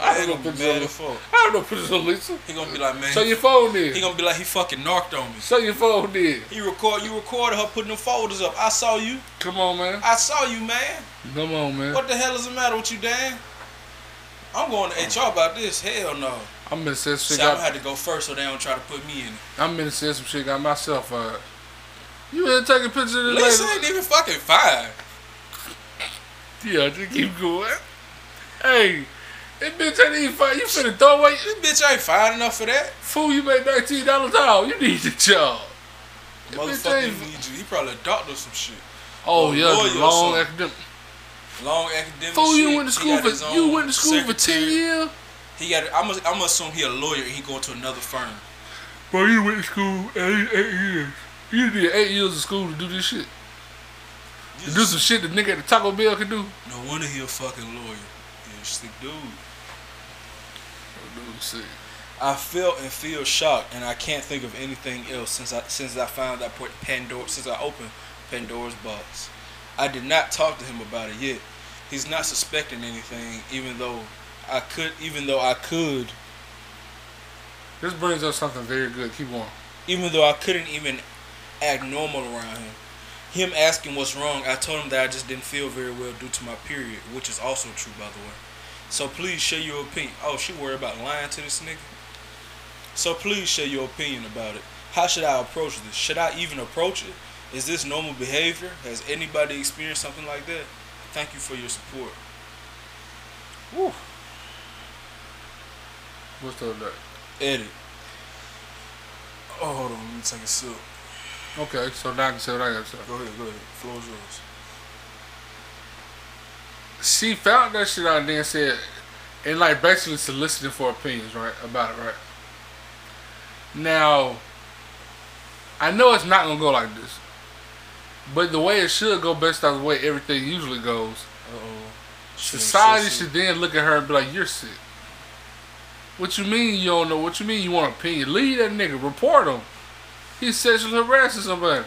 I know gonna be mad of as. I don't know pictures of Lisa. He gonna be like, man. So your phone did. he gonna be like, he fucking narked on me. So your phone did. He record, you recorded her putting them folders up. I saw you. Come on, man. I saw you, man. Come on, man. What the hell is the matter with you, Dan? I'm going to HR about this. Hell no. I'm gonna say some See, shit. I'm gonna have to go first so they don't try to put me in it. I'm gonna say some shit. Got myself fired. You been taking pictures of this Lisa lady? ain't even fucking fine. Yeah, just keep going. Hey, this bitch ain't even fire. You finna throw away. This bitch ain't fine enough for that. Fool, you made nineteen dollars an. You need the job. Motherfucker ain't- need you. He probably a doctor or some shit. Oh Or yeah, long academic. Long academic Fool, shit. you went to school for you went to school for ten years. He got. I'm. I'm gonna assume he a lawyer and he going to another firm. Bro, you went to school eight, eight years. You did eight years of school to do this shit. To do some shit the nigga at the Taco Bell can do. No wonder he a fucking lawyer. He a sick dude. Dude, sick. I felt and feel shocked, and I can't think of anything else since I since I found that put Pandora since I opened Pandora's box. I did not talk to him about it yet. He's not suspecting anything, even though I could. Even though I could. This brings up something very good. Keep on. Even though I couldn't even act normal around him. Him asking what's wrong, I told him that I just didn't feel very well due to my period, which is also true, by the way. So please share your opinion. Oh, she worried about lying to this nigga. So please share your opinion about it. How should I approach this? Should I even approach it? Is this normal behavior? Has anybody experienced something like that? Thank you for your support. Woo. What's the other? Edit. Oh, hold on. Let me take a sip. Okay, so now I can say what I got to say. Go ahead. Go ahead. Floor's yours. She found that shit out and then said, and like basically soliciting for opinions, right, about it, right. Now, I know it's not gonna go like this, but the way it should go, based on the way everything usually goes, Uh oh. society should then look at her and be like, "You're sick." What you mean you don't know? What you mean you want opinion? Leave that nigga. Report him. He's sexually harassing somebody.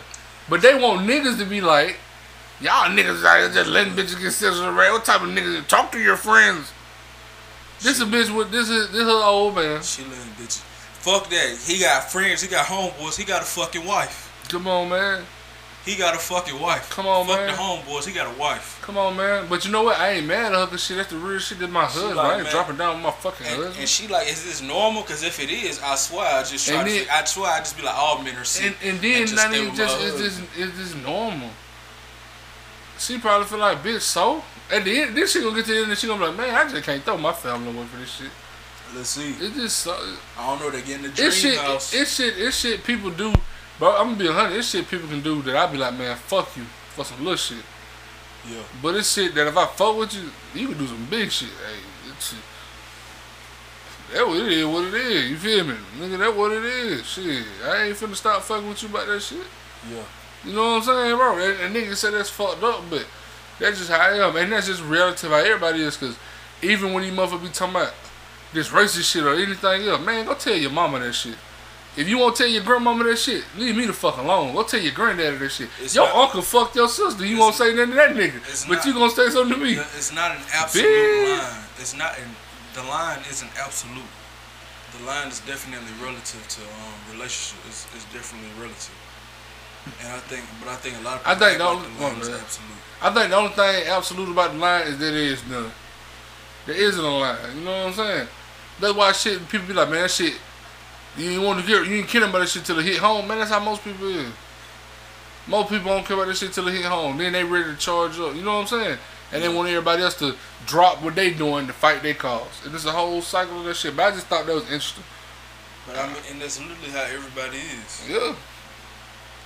But they want niggas to be like, y'all niggas out here just letting bitches get sexually harassed. What type of niggas? Talk to your friends. This a bitch with this is this is an old man. She letting bitches. Fuck that. He got friends. He got homeboys. He got a fucking wife. Come on, man. He got a fucking wife. Come on, Fuck man. the homeboys. He got a wife. Come on, man. But you know what? I ain't mad at her because shit, that's the real shit. That's my husband. like, I ain't man. dropping down with my fucking And, husband. and she like, is this normal? Because if it is, I swear I just try And to. then- fig- I swear I just be like, all men are sick. And, and then just not even just husband. just it's just normal. She probably feel like bitch. So at the end, then she gonna get to the end, and she gonna be like, man, I just can't throw my family away for this shit. Let's see. It's just so, I don't know. They get in the dream shit. house. It's shit. It's shit people do. Bro, I'm gonna be a hundred. It's shit people can do that I be like, man, fuck you for some little shit. yeah. But it's shit that if I fuck with you, you can do some big shit. Hey, it's shit. That what it is, what it is. You feel me? Nigga, that what it is. Shit. I ain't finna stop fucking with you about that shit. Yeah. You know what I'm saying, bro? And, and niggas say that's fucked up, but that's just how I am. And that's just relative how everybody is, because even when you motherfuckers be talking about this racist shit or anything else, man, go tell your mama that shit. If you won't tell your grandmama that shit, leave me the fuck alone. Go tell your granddaddy that shit. It's your not- uncle fucked your sister. You won't say nothing to that nigga. But not- you gonna say something to me. It's not an absolute Bitch. line. It's not. An, the line isn't absolute. The line is definitely relative to um, relationship. It's, it's definitely relative. And I think, but I think a lot of I people think the only- the line is absolute. I think the only thing absolute about the line is that there is none. There isn't a line. You know what I'm saying? That's why shit people be like, man, that shit. You ain't want to get You ain't caring about that shit till it hit home, man. That's how most people is. Most people don't care about that shit till it hit home. Then they ready to charge up. You know what I'm saying? And they want everybody else to drop what they doing to fight their cause. And it's a whole cycle of that shit. But I just thought that was interesting. But I mean, and that's literally how everybody is. Yeah,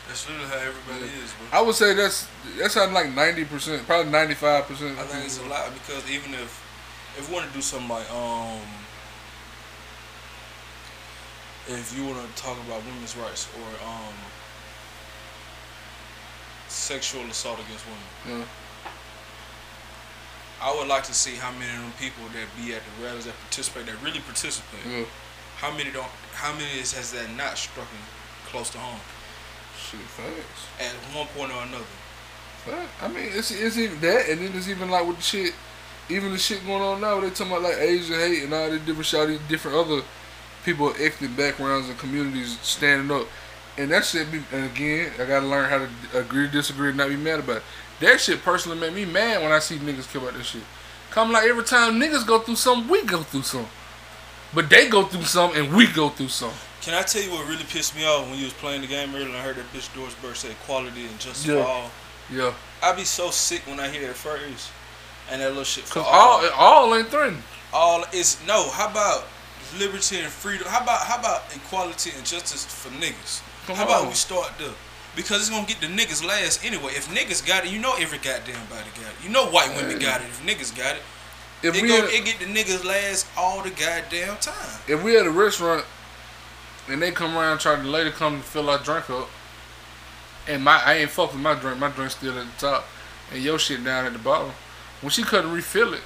That's literally how everybody is, bro. I would say that's that's at like ninety percent, probably ninety five percent. I think it's a lot because even if if we want to do something like um if you want to talk about women's rights or um sexual assault against women. I would like to see how many of them people that be at the rallies that participate that really participate. How many don't? How many is, has that not struck close to home Shit, facts. at one point or another? Fact. I mean, it's it's even that, and then it's even like with the shit, even the shit going on now. They talking about like Asian hate and all these different shit, all these different other people of ethnic backgrounds and communities standing up, and that shit. Be, and again, I gotta learn how to agree, disagree, and not be mad about it. That shit personally make me mad when I see niggas care about this shit. Come like every time niggas go through something, we go through something. But they go through something and we go through something. Can I tell you what really pissed me off when you was playing the game earlier and I heard that bitch Doris Burke say equality and justice Yeah. for all? Yeah. I be so sick when I hear that phrase. And that little shit Cause all all ain't threatened. all is no, how about liberty and freedom? How about how about equality and justice for niggas? Come how about we start there? Because it's gonna get the niggas last anyway. If niggas got it, you know every goddamn body got it. You know white women Hey. got it. If niggas got it, If it, we go, it get the niggas last all the goddamn time. if we at a restaurant and they come around trying to later come to fill our drink up, and my I ain't fuck with my drink, my drink's still at the top, and your shit down at the bottom. When she couldn't refill it,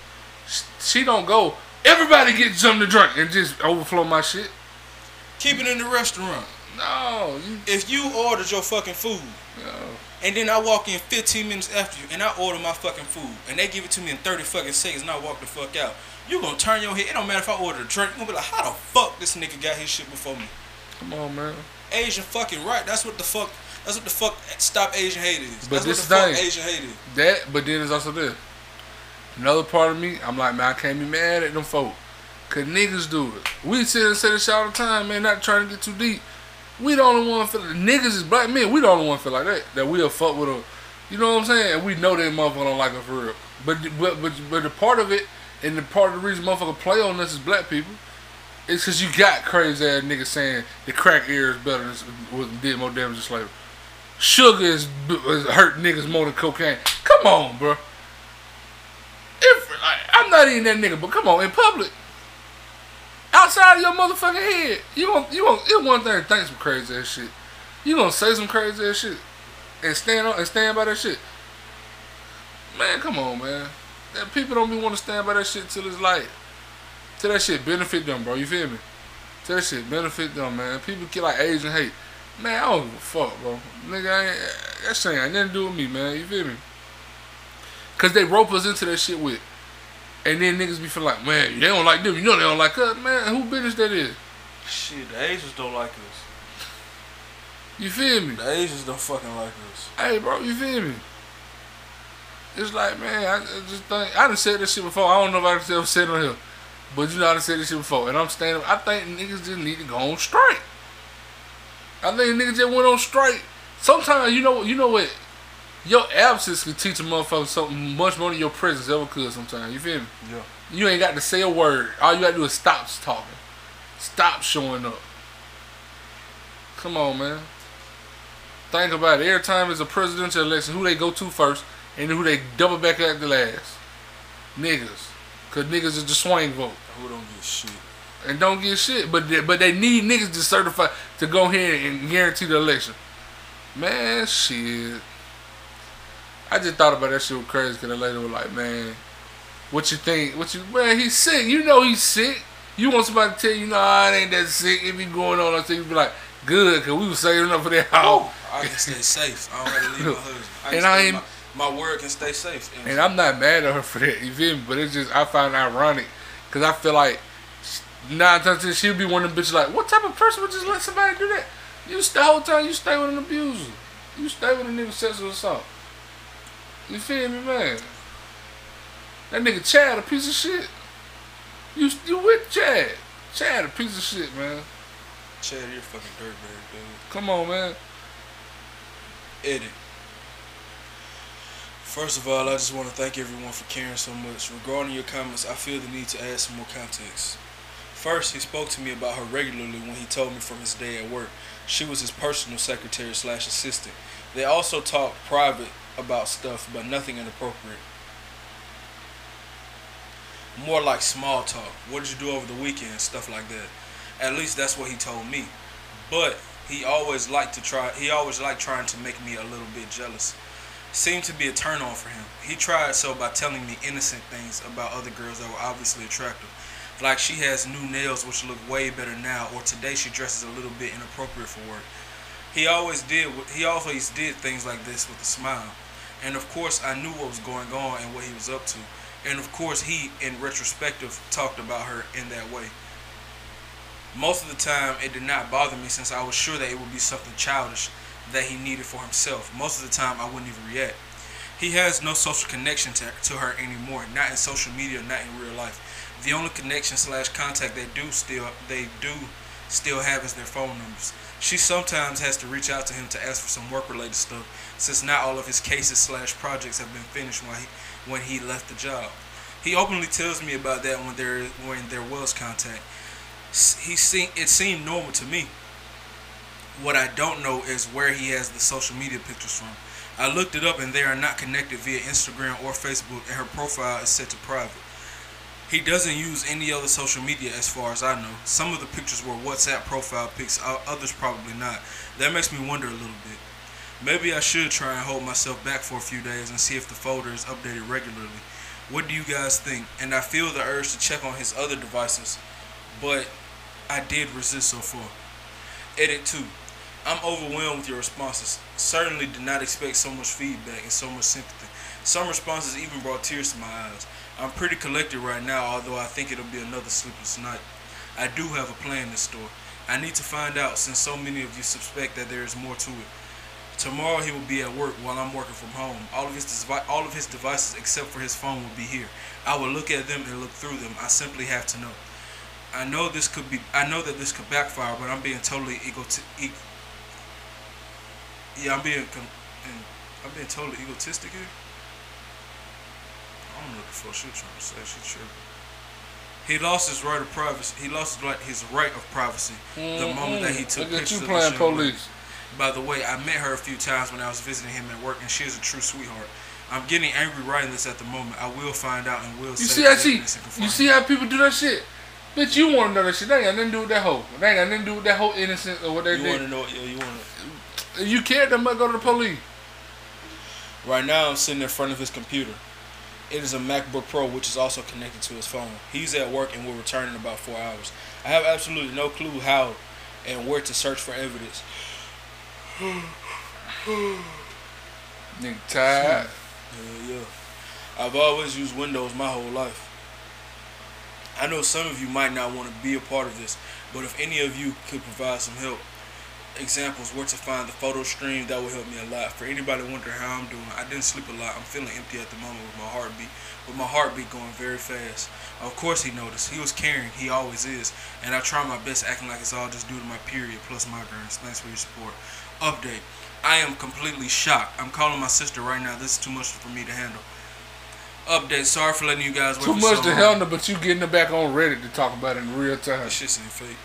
she don't go. Everybody get something to drink and just overflow my shit. Keep it in the restaurant. No, you, If you ordered your fucking food no. and then I walk in 15 minutes after you and I order my fucking food and they give it to me in 30 fucking seconds and I walk the fuck out, you gonna turn your head. It don't matter if I order a drink. You gonna be like, how the fuck this nigga got his shit before me? Come on, man. Asian fucking right. That's what the fuck. That's what the fuck. Stop Asian hate is. But That's this what the fuck thing- Asian hate is. That, but then there's also this. Another part of me, I'm like, man, I can't be mad at them folk. Cause niggas do it. We sit and say this all the time, man, not trying to get too deep. We the only one feel niggas is black men. We the only one feel like that. That we'll fuck with a, you know what I'm saying? And we know that motherfucker don't like us for real. But but but but the part of it and the part of the reason motherfucker play on us is black people. It's because you got crazy ass niggas saying the crack era is better than did more damage than slavery. Sugar is, is hurt niggas more than cocaine. Come on, bro. If like, I'm not even that nigga, but come on, in public, outside of your motherfucking head, you gonna you gonna it's one thing think some crazy ass shit. You gonna say some crazy ass shit and stand on and stand by that shit. Man, come on, man. That people don't even want to stand by that shit till it's like till that shit benefit them, bro. You feel me? Till that shit benefit them, man. People get like Asian hate. Man, I don't give a fuck, bro. Nigga, I ain't, that shit ain't nothing to do with me, man. You feel me? Cause they rope us into that shit with. And then niggas be feeling like, man, they don't like them. You know they don't like us. Man, who business that is? Shit, the Asians don't like us. You feel me? The Asians don't fucking like us. Hey, bro, you feel me? It's like, man, I just think I done said this shit before. I don't know if I can say it on here, but you know I done said this shit before, and I'm standing. I think niggas just need to go on strike. I think niggas just went on strike. Sometimes you know, you know what? Your absence can teach a motherfucker something much more than your presence ever could. Sometimes you feel me? Yeah. You ain't got to say a word. All you got to do is stop talking, stop showing up. Come on, man. Think about it. Every time it's a presidential election, who they go to first, and who they double back at the last. Niggas, cause niggas is the swing vote. Who don't get shit. And don't get shit, but they, but they need niggas to certify to go ahead and guarantee the election. Man, shit. I just thought about that shit was crazy because the lady was like, man, what you think? What you, man, he's sick. You know he's sick. You want somebody to tell you, nah, it ain't that sick. If he going on, I think you be like, good, because we was saving up for that house. I can stay safe. I don't have to leave my husband. I and I ain't, my, my, word can stay safe. And, and I'm not mad at her for that, you feel me? But it's just, I find it ironic because I feel like nine times ten, she'll be one of them bitches like, what type of person would just let somebody do that? You the whole time you stay with an abuser. You stay with a nigga sexual assault. You feel me, man? That nigga Chad a piece of shit. You you with Chad? Chad a piece of shit, man. Chad, you're a fucking dirtbag, dude. Come on, man. Edit. First of all, I just want to thank everyone for caring so much. Regarding your comments, I feel the need to add some more context. First, he spoke to me about her regularly when he told me from his day at work. She was his personal secretary slash assistant. They also talked private about stuff, but nothing inappropriate. More like small talk. What did you do over the weekend? Stuff like that. At least that's what he told me. But he always liked to try. He always liked trying to make me a little bit jealous. Seemed to be a turn on for him. He tried so by telling me innocent things about other girls that were obviously attractive. Like she has new nails which look way better now, or today she dresses a little bit inappropriate for work. He always did. He always did things like this with a smile. And of course, I knew what was going on and what he was up to. And of course, he, in retrospective, talked about her in that way. Most of the time, it did not bother me since I was sure that it would be something childish that he needed for himself. Most of the time, I wouldn't even react. He has no social connection to, to her anymore, not in social media, not in real life. The only connection slash contact they do still they do still have is their phone numbers. She sometimes has to reach out to him to ask for some work related stuff, since not all of his cases slash projects have been finished when he when he left the job. He openly tells me about that when there when there was contact. He seemed it seemed normal to me. What I don't know is where he has the social media pictures from. I looked it up and they are not connected via Instagram or Facebook, and her profile is set to private. He doesn't use any other social media as far as I know. Some of the pictures were WhatsApp profile pics, others probably not. That makes me wonder a little bit. Maybe I should try and hold myself back for a few days and see if the folder is updated regularly. What do you guys think? And I feel the urge to check on his other devices, but I did resist so far. Edit 2. I'm overwhelmed with your responses. Certainly did not expect so much feedback and so much sympathy. Some responses even brought tears to my eyes. I'm pretty collected right now, although I think it'll be another sleepless night. I do have a plan in store. I need to find out since so many of you suspect that there is more to it. Tomorrow he will be at work while I'm working from home. All of his all of his devices except for his phone will be here. I will look at them and look through them. I simply have to know. I know this could be. I know that this could backfire, but I'm being totally egoti- e- Yeah, I'm being. I'm being totally egotistic here. I'm looking for what the fuck she trying to say. She tripping. He lost his right of privacy. He lost his right, his right of privacy the mm-hmm. moment that he took Look at pictures you of playing police. By the way, I met her a few times when I was visiting him at work, and she is a true sweetheart. I'm getting angry writing this at the moment. I will find out and will You say see how she, you see how people do that shit? Bitch, you want to know that shit. They ain't got nothing to do with that hoe. They ain't got nothing to do with that whole innocent or what they You want to know? Yeah, you want to. You care, they might go to the police. Right now, I'm sitting in front of his computer. It is a MacBook Pro, which is also connected to his phone. He's at work and will return in about four hours. I have absolutely no clue how and where to search for evidence. Nigga tired. Yeah, yeah. I've always used Windows my whole life. I know some of you might not want to be a part of this, but if any of you could provide some help, examples where to find the photo stream, that would help me a lot. For anybody wondering how I'm doing, I didn't sleep a lot. I'm feeling empty at the moment with my heartbeat, with my heartbeat going very fast. Of course he noticed. He was caring. He always is. And I try my best acting like it's all just due to my period plus migraines. Thanks for your support. Update. I am completely shocked. I'm calling my sister right now. This is too much for me to handle. Update. Sorry for letting you guys wait Too much so to handle, but you getting it back on Reddit to talk about it in real time. This shit's ain't fake.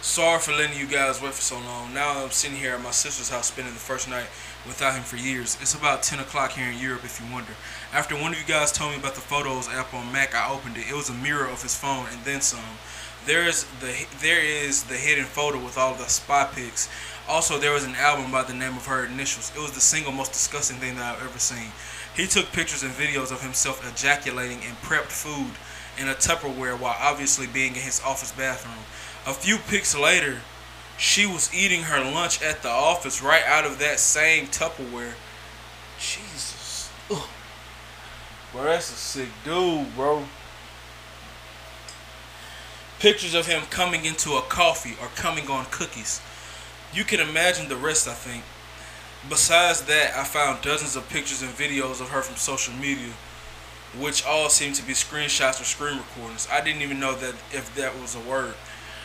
Sorry for letting you guys wait for so long. Now I'm sitting here at my sister's house spending the first night without him for years. It's about 10 o'clock here in Europe if you wonder. After one of you guys told me about the Photos app on Mac, I opened it. It was a mirror of his phone and then some. There is the there is the hidden photo with all the spy pics. Also, there was an album by the name of her initials. It was the single most disgusting thing that I've ever seen. He took pictures and videos of himself ejaculating and prepped food in a Tupperware while obviously being in his office bathroom. A few pics later, she was eating her lunch at the office right out of that same Tupperware. Jesus. Ugh. Bro, that's a sick dude, bro. Pictures of him coming into a coffee or coming on cookies. You can imagine the rest, I think. Besides that, I found dozens of pictures and videos of her from social media, which all seem to be screenshots or screen recordings. I didn't even know that if that was a word.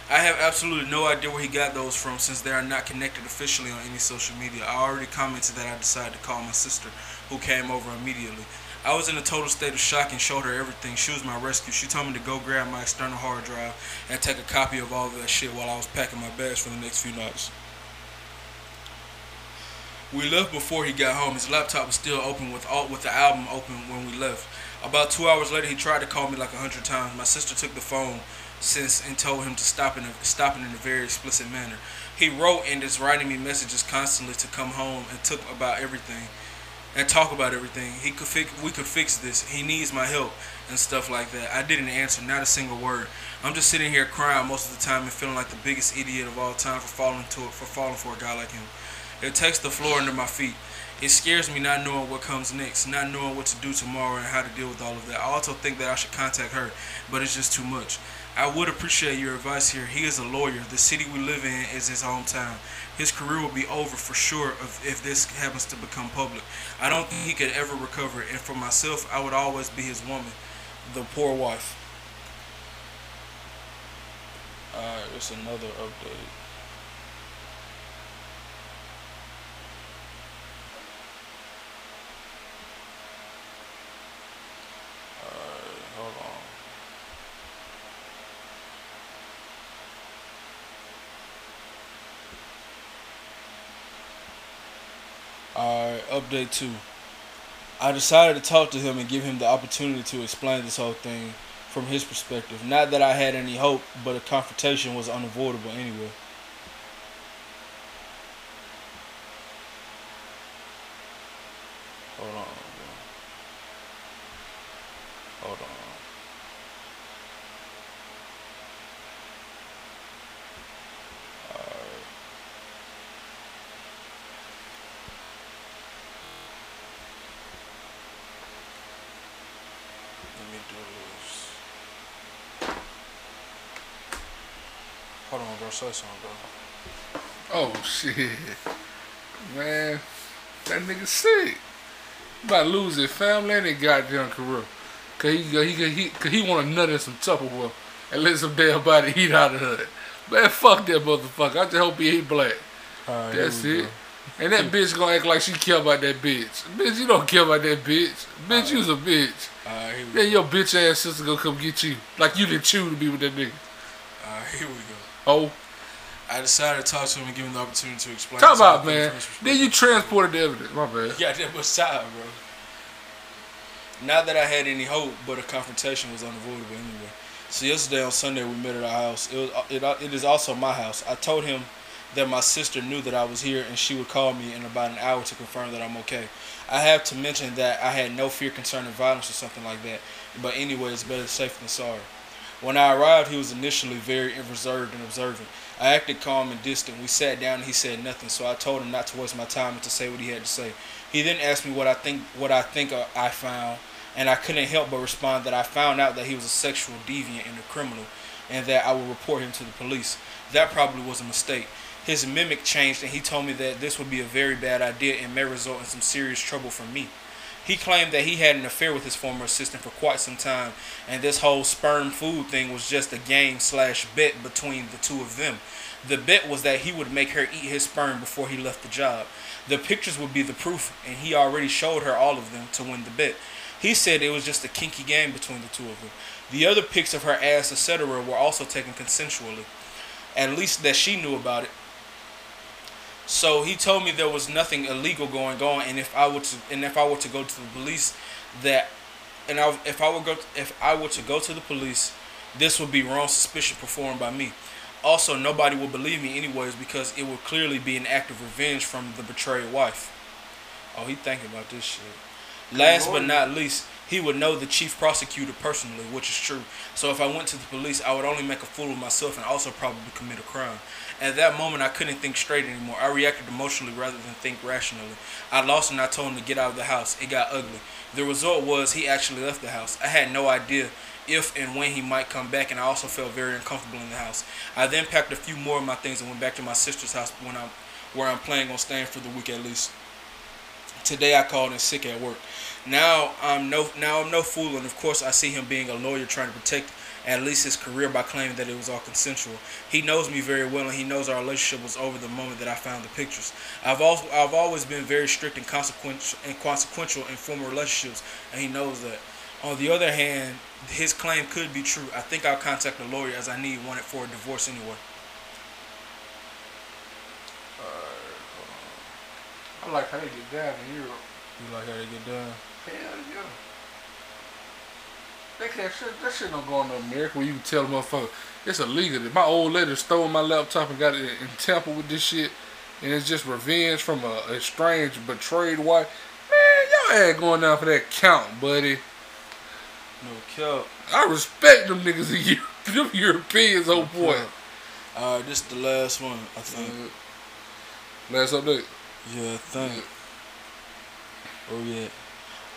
I have absolutely no idea where he got those from since they are not connected officially on any social media. I already commented that I decided to call my sister, who came over immediately. I was in a total state of shock and showed her everything. She was my rescue. She told me to go grab my external hard drive and take a copy of all of that shit while I was packing my bags for the next few nights. We left before he got home. His laptop was still open with all with the album open when we left. About two hours later, he tried to call me like a hundred times. My sister took the phone since and told him to stop in a, in a very explicit manner. He wrote and is writing me messages constantly to come home and talk about everything and talk about everything. He could fix we could fix this. He needs my help and stuff like that. I didn't answer, not a single word. I'm just sitting here crying most of the time and feeling like the biggest idiot of all time for falling to it for falling for a guy like him. It takes the floor under my feet. It scares me not knowing what comes next, not knowing what to do tomorrow and how to deal with all of that. I also think that I should contact her, but it's just too much. I would appreciate your advice here. He is a lawyer. The city we live in is his hometown. His career will be over for sure if, if this happens to become public. I don't think he could ever recover. And for myself, I would always be his woman, the poor wife. Alright, it's another update. Update two. I decided to talk to him and give him the opportunity to explain this whole thing from his perspective. Not that I had any hope, but a confrontation was unavoidable anyway. Hold on. bro. Hold on. Alright. Let me do this. On, bro. Say something, bro. Oh shit, man, that nigga sick. About to lose his family and his goddamn career. Cause he, he, he, cause he want to nut in some Tupperware. and let some damn body eat out of her. Man, fuck that motherfucker. I just hope he ain't black. Right, That's it. go. And that bitch gonna act like she care about that bitch. Bitch, you don't care about that bitch. Bitch, you's a bitch. Right, Then go. your bitch ass sister gonna come get you. Like you didn't chew to be with that nigga. All right, here we go. Oh, I decided to talk to him and give him the opportunity to explain. talk about man. Then you transported the evidence. My bad. Yeah, that was time, bro. Not that I had any hope, but a confrontation was unavoidable anyway. So yesterday on Sunday we met at our house. It was it, it is also my house. I told him that my sister knew that I was here and she would call me in about an hour to confirm that I'm okay. I have to mention that I had no fear concerning violence or something like that. But anyway, it's better safe than sorry. When I arrived, he was initially very reserved and observant. I acted calm and distant. We sat down and he said nothing, so I told him not to waste my time and to say what he had to say. He then asked me what I think what I think I found, and I couldn't help but respond that I found out that he was a sexual deviant and a criminal, and that I would report him to the police. That probably was a mistake. His mimic changed, and he told me that this would be a very bad idea and may result in some serious trouble for me. He claimed that he had an affair with his former assistant for quite some time, and this whole sperm food thing was just a game slash bet between the two of them. The bet was that he would make her eat his sperm before he left the job. The pictures would be the proof, and he already showed her all of them to win the bet. He said it was just a kinky game between the two of them. The other pics of her ass, etc., were also taken consensually. At least that she knew about it. So he told me there was nothing illegal going on, and if I were to and if I were to go to the police, that and I, if I were go if I were to go to the police, this would be wrong suspicion performed by me. Also, nobody would believe me anyways because it would clearly be an act of revenge from the betrayed wife. Oh, he thinking about this shit. Last but not least, he would know the chief prosecutor personally, which is true. So if I went to the police, I would only make a fool of myself and also probably commit a crime. At that moment, I couldn't think straight anymore. I reacted emotionally rather than think rationally. I lost and I told him to get out of the house. It got ugly. The result was he actually left the house. I had no idea if and when he might come back, and I also felt very uncomfortable in the house. I then packed a few more of my things and went back to my sister's house when I'm, where I'm planning on staying for the week at least. Today I called in sick at work. Now I'm no now I'm no fool, and of course I see him being a lawyer trying to protect at least his career by claiming that it was all consensual. He knows me very well, and he knows our relationship was over the moment that I found the pictures. I've also I've always been very strict and consequential and consequential in former relationships, and he knows that. On the other hand, his claim could be true. I think I'll contact a lawyer as I need one for a divorce anyway. I like how they get down in Europe. You like how they get done? Hell yeah. They can't shit, that shit don't go on to America where you can tell a motherfucker it's illegal. My old lady stole my laptop and got it in Tampa with this shit, and it's just revenge from a, strange betrayed wife. Man, y'all ain't going down for that count, buddy. No cap. I respect them niggas in Europe. Them Europeans, oh boy. All right, this is the last one. I think. Last update. Yeah, I think. Oh yeah.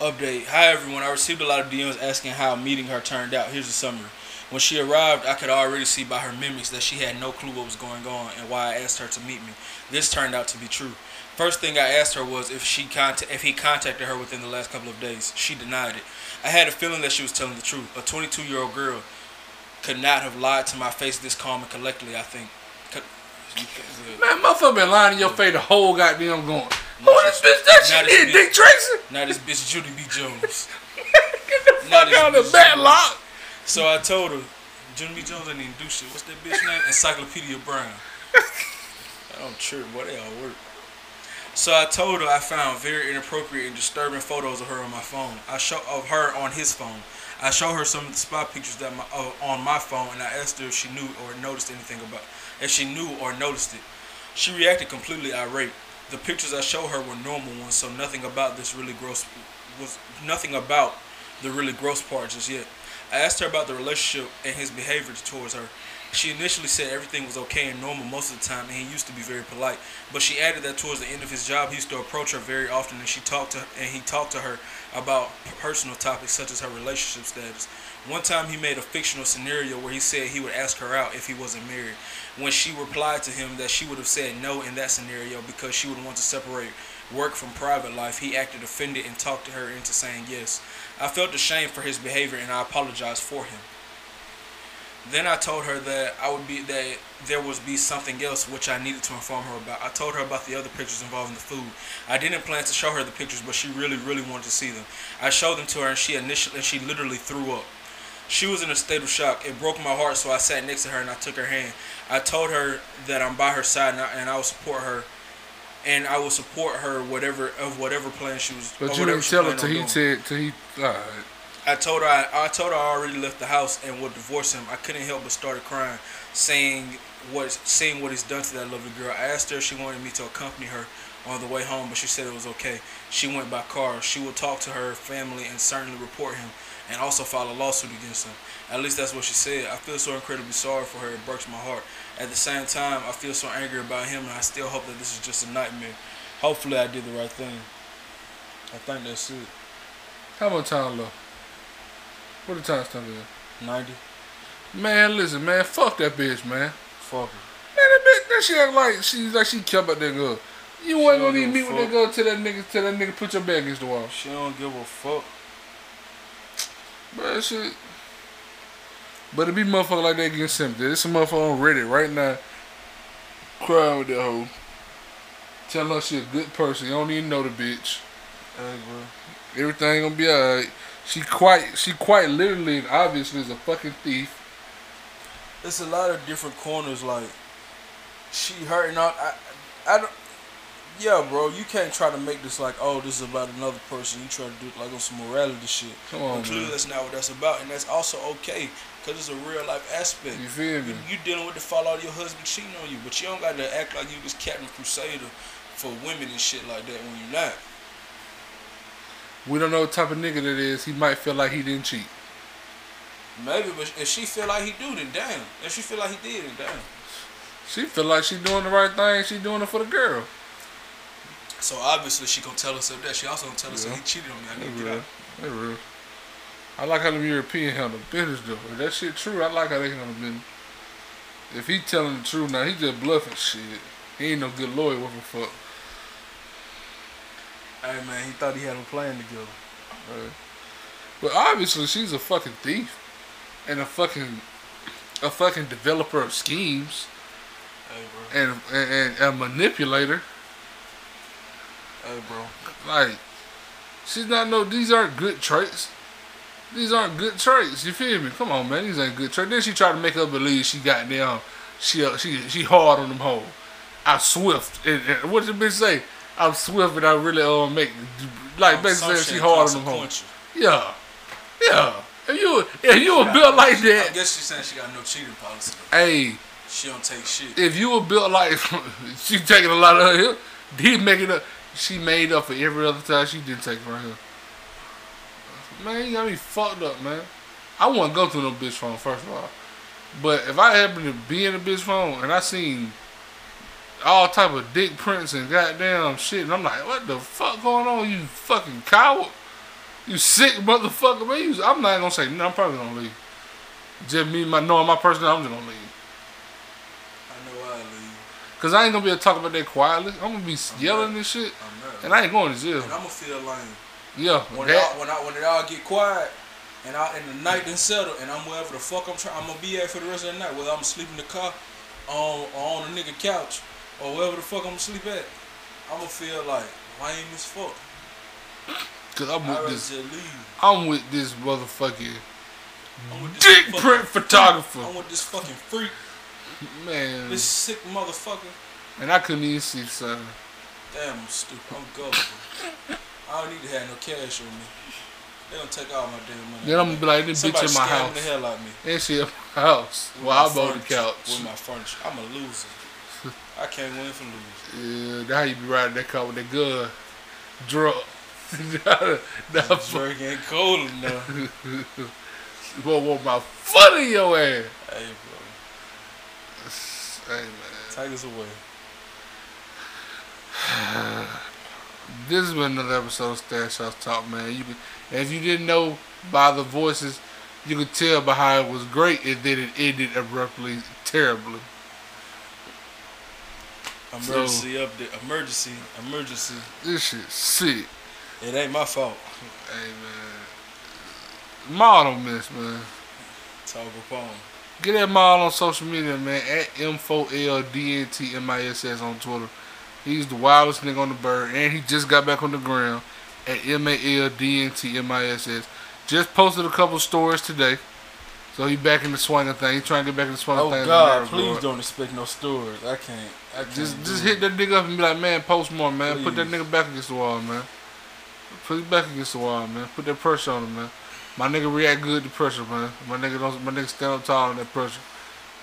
Update. Hi everyone. I received a lot of DMs asking how meeting her turned out. Here's a summary. When she arrived, I could already see by her mimics that she had no clue what was going on and why I asked her to meet me. This turned out to be true. First thing I asked her was if she contact if he contacted her within the last couple of days. She denied it. I had a feeling that she was telling the truth. A 22 year old girl could not have lied to my face this calm and collectedly. I think. Man, motherfucker been lying in your face the whole goddamn going. Who this bitch that she did? bitch. Dick Tracy? Now this bitch Junie B. Jones. Get the Not fuck out of the bitch. lock. So I told her, Junie B. Jones didn't even do shit. What's that bitch name? Encyclopedia Brown. I don't trip, boy. They all work. So I told her I found very inappropriate and disturbing photos of her on my phone. I show of her on his phone. I showed her some of the spot pictures that my uh, on my phone, and I asked her if she knew or noticed anything about if she knew or noticed it. She reacted completely irate. The pictures I showed her were normal ones, so nothing about this really gross was nothing about the really gross part just yet. I asked her about the relationship and his behavior towards her. She initially said everything was okay and normal most of the time, and he used to be very polite. But she added that towards the end of his job, he used to approach her very often, and she talked to and he talked to her about personal topics such as her relationship status. One time, he made a fictional scenario where he said he would ask her out if he wasn't married. When she replied to him that she would have said no in that scenario because she would want to separate work from private life, he acted offended and talked to her into saying yes. I felt ashamed for his behavior and I apologized for him. Then I told her that I would be that there was be something else which I needed to inform her about. I told her about the other pictures involving the food. I didn't plan to show her the pictures, but she really, really wanted to see them. I showed them to her, and she initially and she literally threw up. She was in a state of shock. It broke my heart, so I sat next to her and I took her hand. I told her that I'm by her side and I, and I will support her, and I will support her whatever of whatever plan she was. But you didn't tell her till he said till he. Alright. I told her I, I told her I already left the house and would divorce him. I couldn't help but started crying, saying what seeing what he's done to that lovely girl. I asked her if she wanted me to accompany her on the way home, but she said it was okay. She went by car. She will talk to her family and certainly report him and also file a lawsuit against him. At least that's what she said. I feel so incredibly sorry for her. It breaks my heart. At the same time, I feel so angry about him, and I still hope that this is just a nightmare. Hopefully, I did the right thing. I think that's it. How much time left? What the time stamp is? 90. Man, listen, man, fuck that bitch, man. Fuck her. Man, that bitch, that shit act like she's like she care about that girl. You wasn't gonna even meet a with that fuck. girl till that nigga till that nigga put your back against the wall. She don't give a fuck. But shit. But it be motherfucker like that getting sympathy. There's some motherfucker on Reddit right now crying with that hoe. Telling her she a good person. You don't even know the bitch. Hey, bro. Everything gonna be alright. She quite she quite literally and obviously is a fucking thief. It's a lot of different corners. Like, she hurting out. I, I don't. Yeah, bro. You can't try to make this like, oh, this is about another person. You try to do it like on some morality shit. Come on, clearly, man. that's not what that's about, and that's also okay because it's a real life aspect. You feel me? You, you dealing with the fallout of your husband cheating on you, but you don't got to act like you was Captain Crusader for women and shit like that when you're not. We don't know what type of nigga that is. He might feel like he didn't cheat. Maybe, but if she feel like he do, then damn. If she feel like he did, then damn. She feel like she doing the right thing. She doing it for the girl. So obviously, she gonna tell us of that. She also gonna tell us Yeah. that he cheated on me. I need to get real. out. They real. I like how the European handle business though. If that shit true, I like how they handle business. If he telling the truth now, he just bluffing shit. He ain't no good lawyer worth a fuck. Hey man, he thought he had them playing together. Right. But obviously she's a fucking thief. And a fucking a fucking developer of schemes Hey bro. and and, and a manipulator. Hey bro. Like she's not no these aren't good traits. These aren't good traits. You feel me? Come on, man. These ain't good traits. Then she tried to make her believe she got down. She uh, she she hard on them hoes. I'm swift. And, and what the bitch say? I'm swift and I really uh make like basically she hard on them hoes. Yeah, yeah. If you if you were built like I that, I guess she's saying she got no cheating policy. hey, She don't take shit. if you were built like she taking a lot of him, he making up. She made up for every other time she didn't take from him. Man, you got me fucked up, man. I wouldn't go through no bitch phone first of all, but if I happen to be in a bitch phone and I seen all type of dick prints and goddamn shit, and I'm like, what the fuck going on? You fucking coward. You sick motherfucker, man. I'm not gonna say no. I'm probably gonna leave. Just me, my knowing my person, I'm just gonna leave. I know I leave. Cause I ain't gonna be able to talk about that quietly. I'm gonna be yelling and shit, I'm mad. and I ain't going to jail. and I'm gonna feel lame. Yeah, When that, all, when I when it all get quiet and I and the night then settle and I'm wherever the fuck I'm trying I'm gonna be at for the rest of the night, whether I'm sleeping in the car on or on a nigga couch or wherever the fuck I'm sleep at, I'm gonna feel like lame as fuck. cause I'm with this. I'm with this motherfucking I'm with this dick fucking- print photographer, I'm with this fucking freak, man. this sick motherfucker. And I couldn't even see son. Damn, I'm stupid. I'm gullible. I don't need to have no cash on me. They gonna take all my damn money. Then I'm gonna be like, this Somebody bitch in my house. the hell out of me. And she at my house. With Well, I'm on the couch. With my furniture. I'm a loser. I can't win from losing. Yeah, now you be riding that car with that gun, drunk. Drake ain't cold enough. you won't want my foot in your ass. hey. Hey man. Take us away. This has been another episode of Stash House Talk, man. You can, if you didn't know by the voices, you could tell by how it was great and then it ended abruptly, terribly. Emergency update. Emergency. Emergency. This shit sick. It ain't my fault. Hey man. Model miss, man. Talk upon. Get that mall on social media, man. At M4LDNTMISS on Twitter. He's the wildest nigga on the bird, and he just got back on the ground at M-A-L-D-N-T-M-I-S-S. Just posted a couple stories today. So he back in the swinging thing. He trying to get back in the swinging Oh thing. God, please don't expect no stories. I can't. I can't Just just hit that nigga up and be like, man, post more, man. Put that nigga back against the wall, man. Put him back against the wall, man. Put that pressure on him, man. My nigga react good to pressure, man. My nigga don't my nigga stand up tall on that pressure.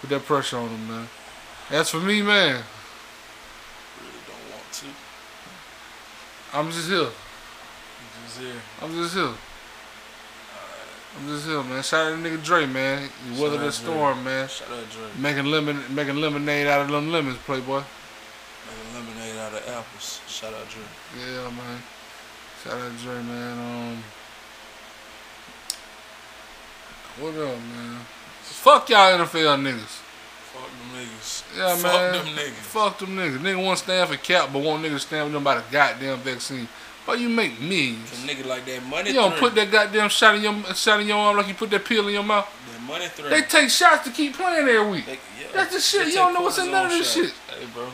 Put that pressure on him, man. As for me, man, really don't want to. I'm just here. Just here. I'm just here. I'm just here, man. Shout out to nigga Dre, man. He Shout weathered the storm, man. Shout out Dre. Making lemon, making lemonade out of them lemons, Playboy. Making lemonade out of apples. Shout out Dre. Yeah, man. Shout out to Dre, man. Um, what up, man? Fuck y'all NFL niggas. Fuck them niggas. Yeah, Fuck man. them niggas. Fuck them niggas. Nigga want to stand for cap, but want niggas to stand with them by the goddamn vaccine. But you make millions? Them nigga like that money You don't put that goddamn shot in your shot in your arm like you put that pill in your mouth. that money. They take shots to keep playing every week. They- yeah. That's the shit. You don't know what's in none of this shots. shit. Hey, bro.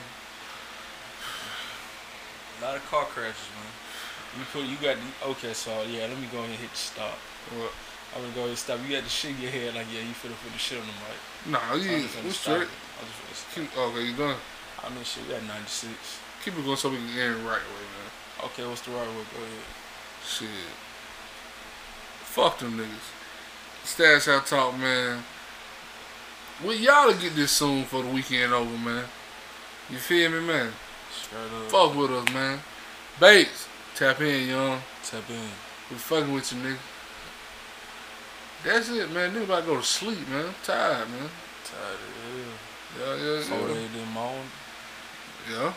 A lot of car crashes, man. You put, you got the, okay, so yeah, let me go ahead and hit the stop. I'm gonna go ahead and stop. You the shit in your head, like, yeah, you finna put the shit on the mic. Nah, you we straight. I'm just finna stop. Keep, okay, you done. I mean, shit, we got 96. Keep it going so we can get it right way, man. Okay, what's the right word? Go ahead. Shit. Fuck them niggas. Stash House Talk, man. We y'all to get this soon for the weekend over, man. You feel me, man? Straight up. Fuck with us, man. Bates, tap in, young. Tap in. We fucking with you, nigga. That's it, man. Nigga about to go to sleep, man. I'm tired, man. Tired of Yeah, yeah, hell. Four yeah. days in morning. Yeah.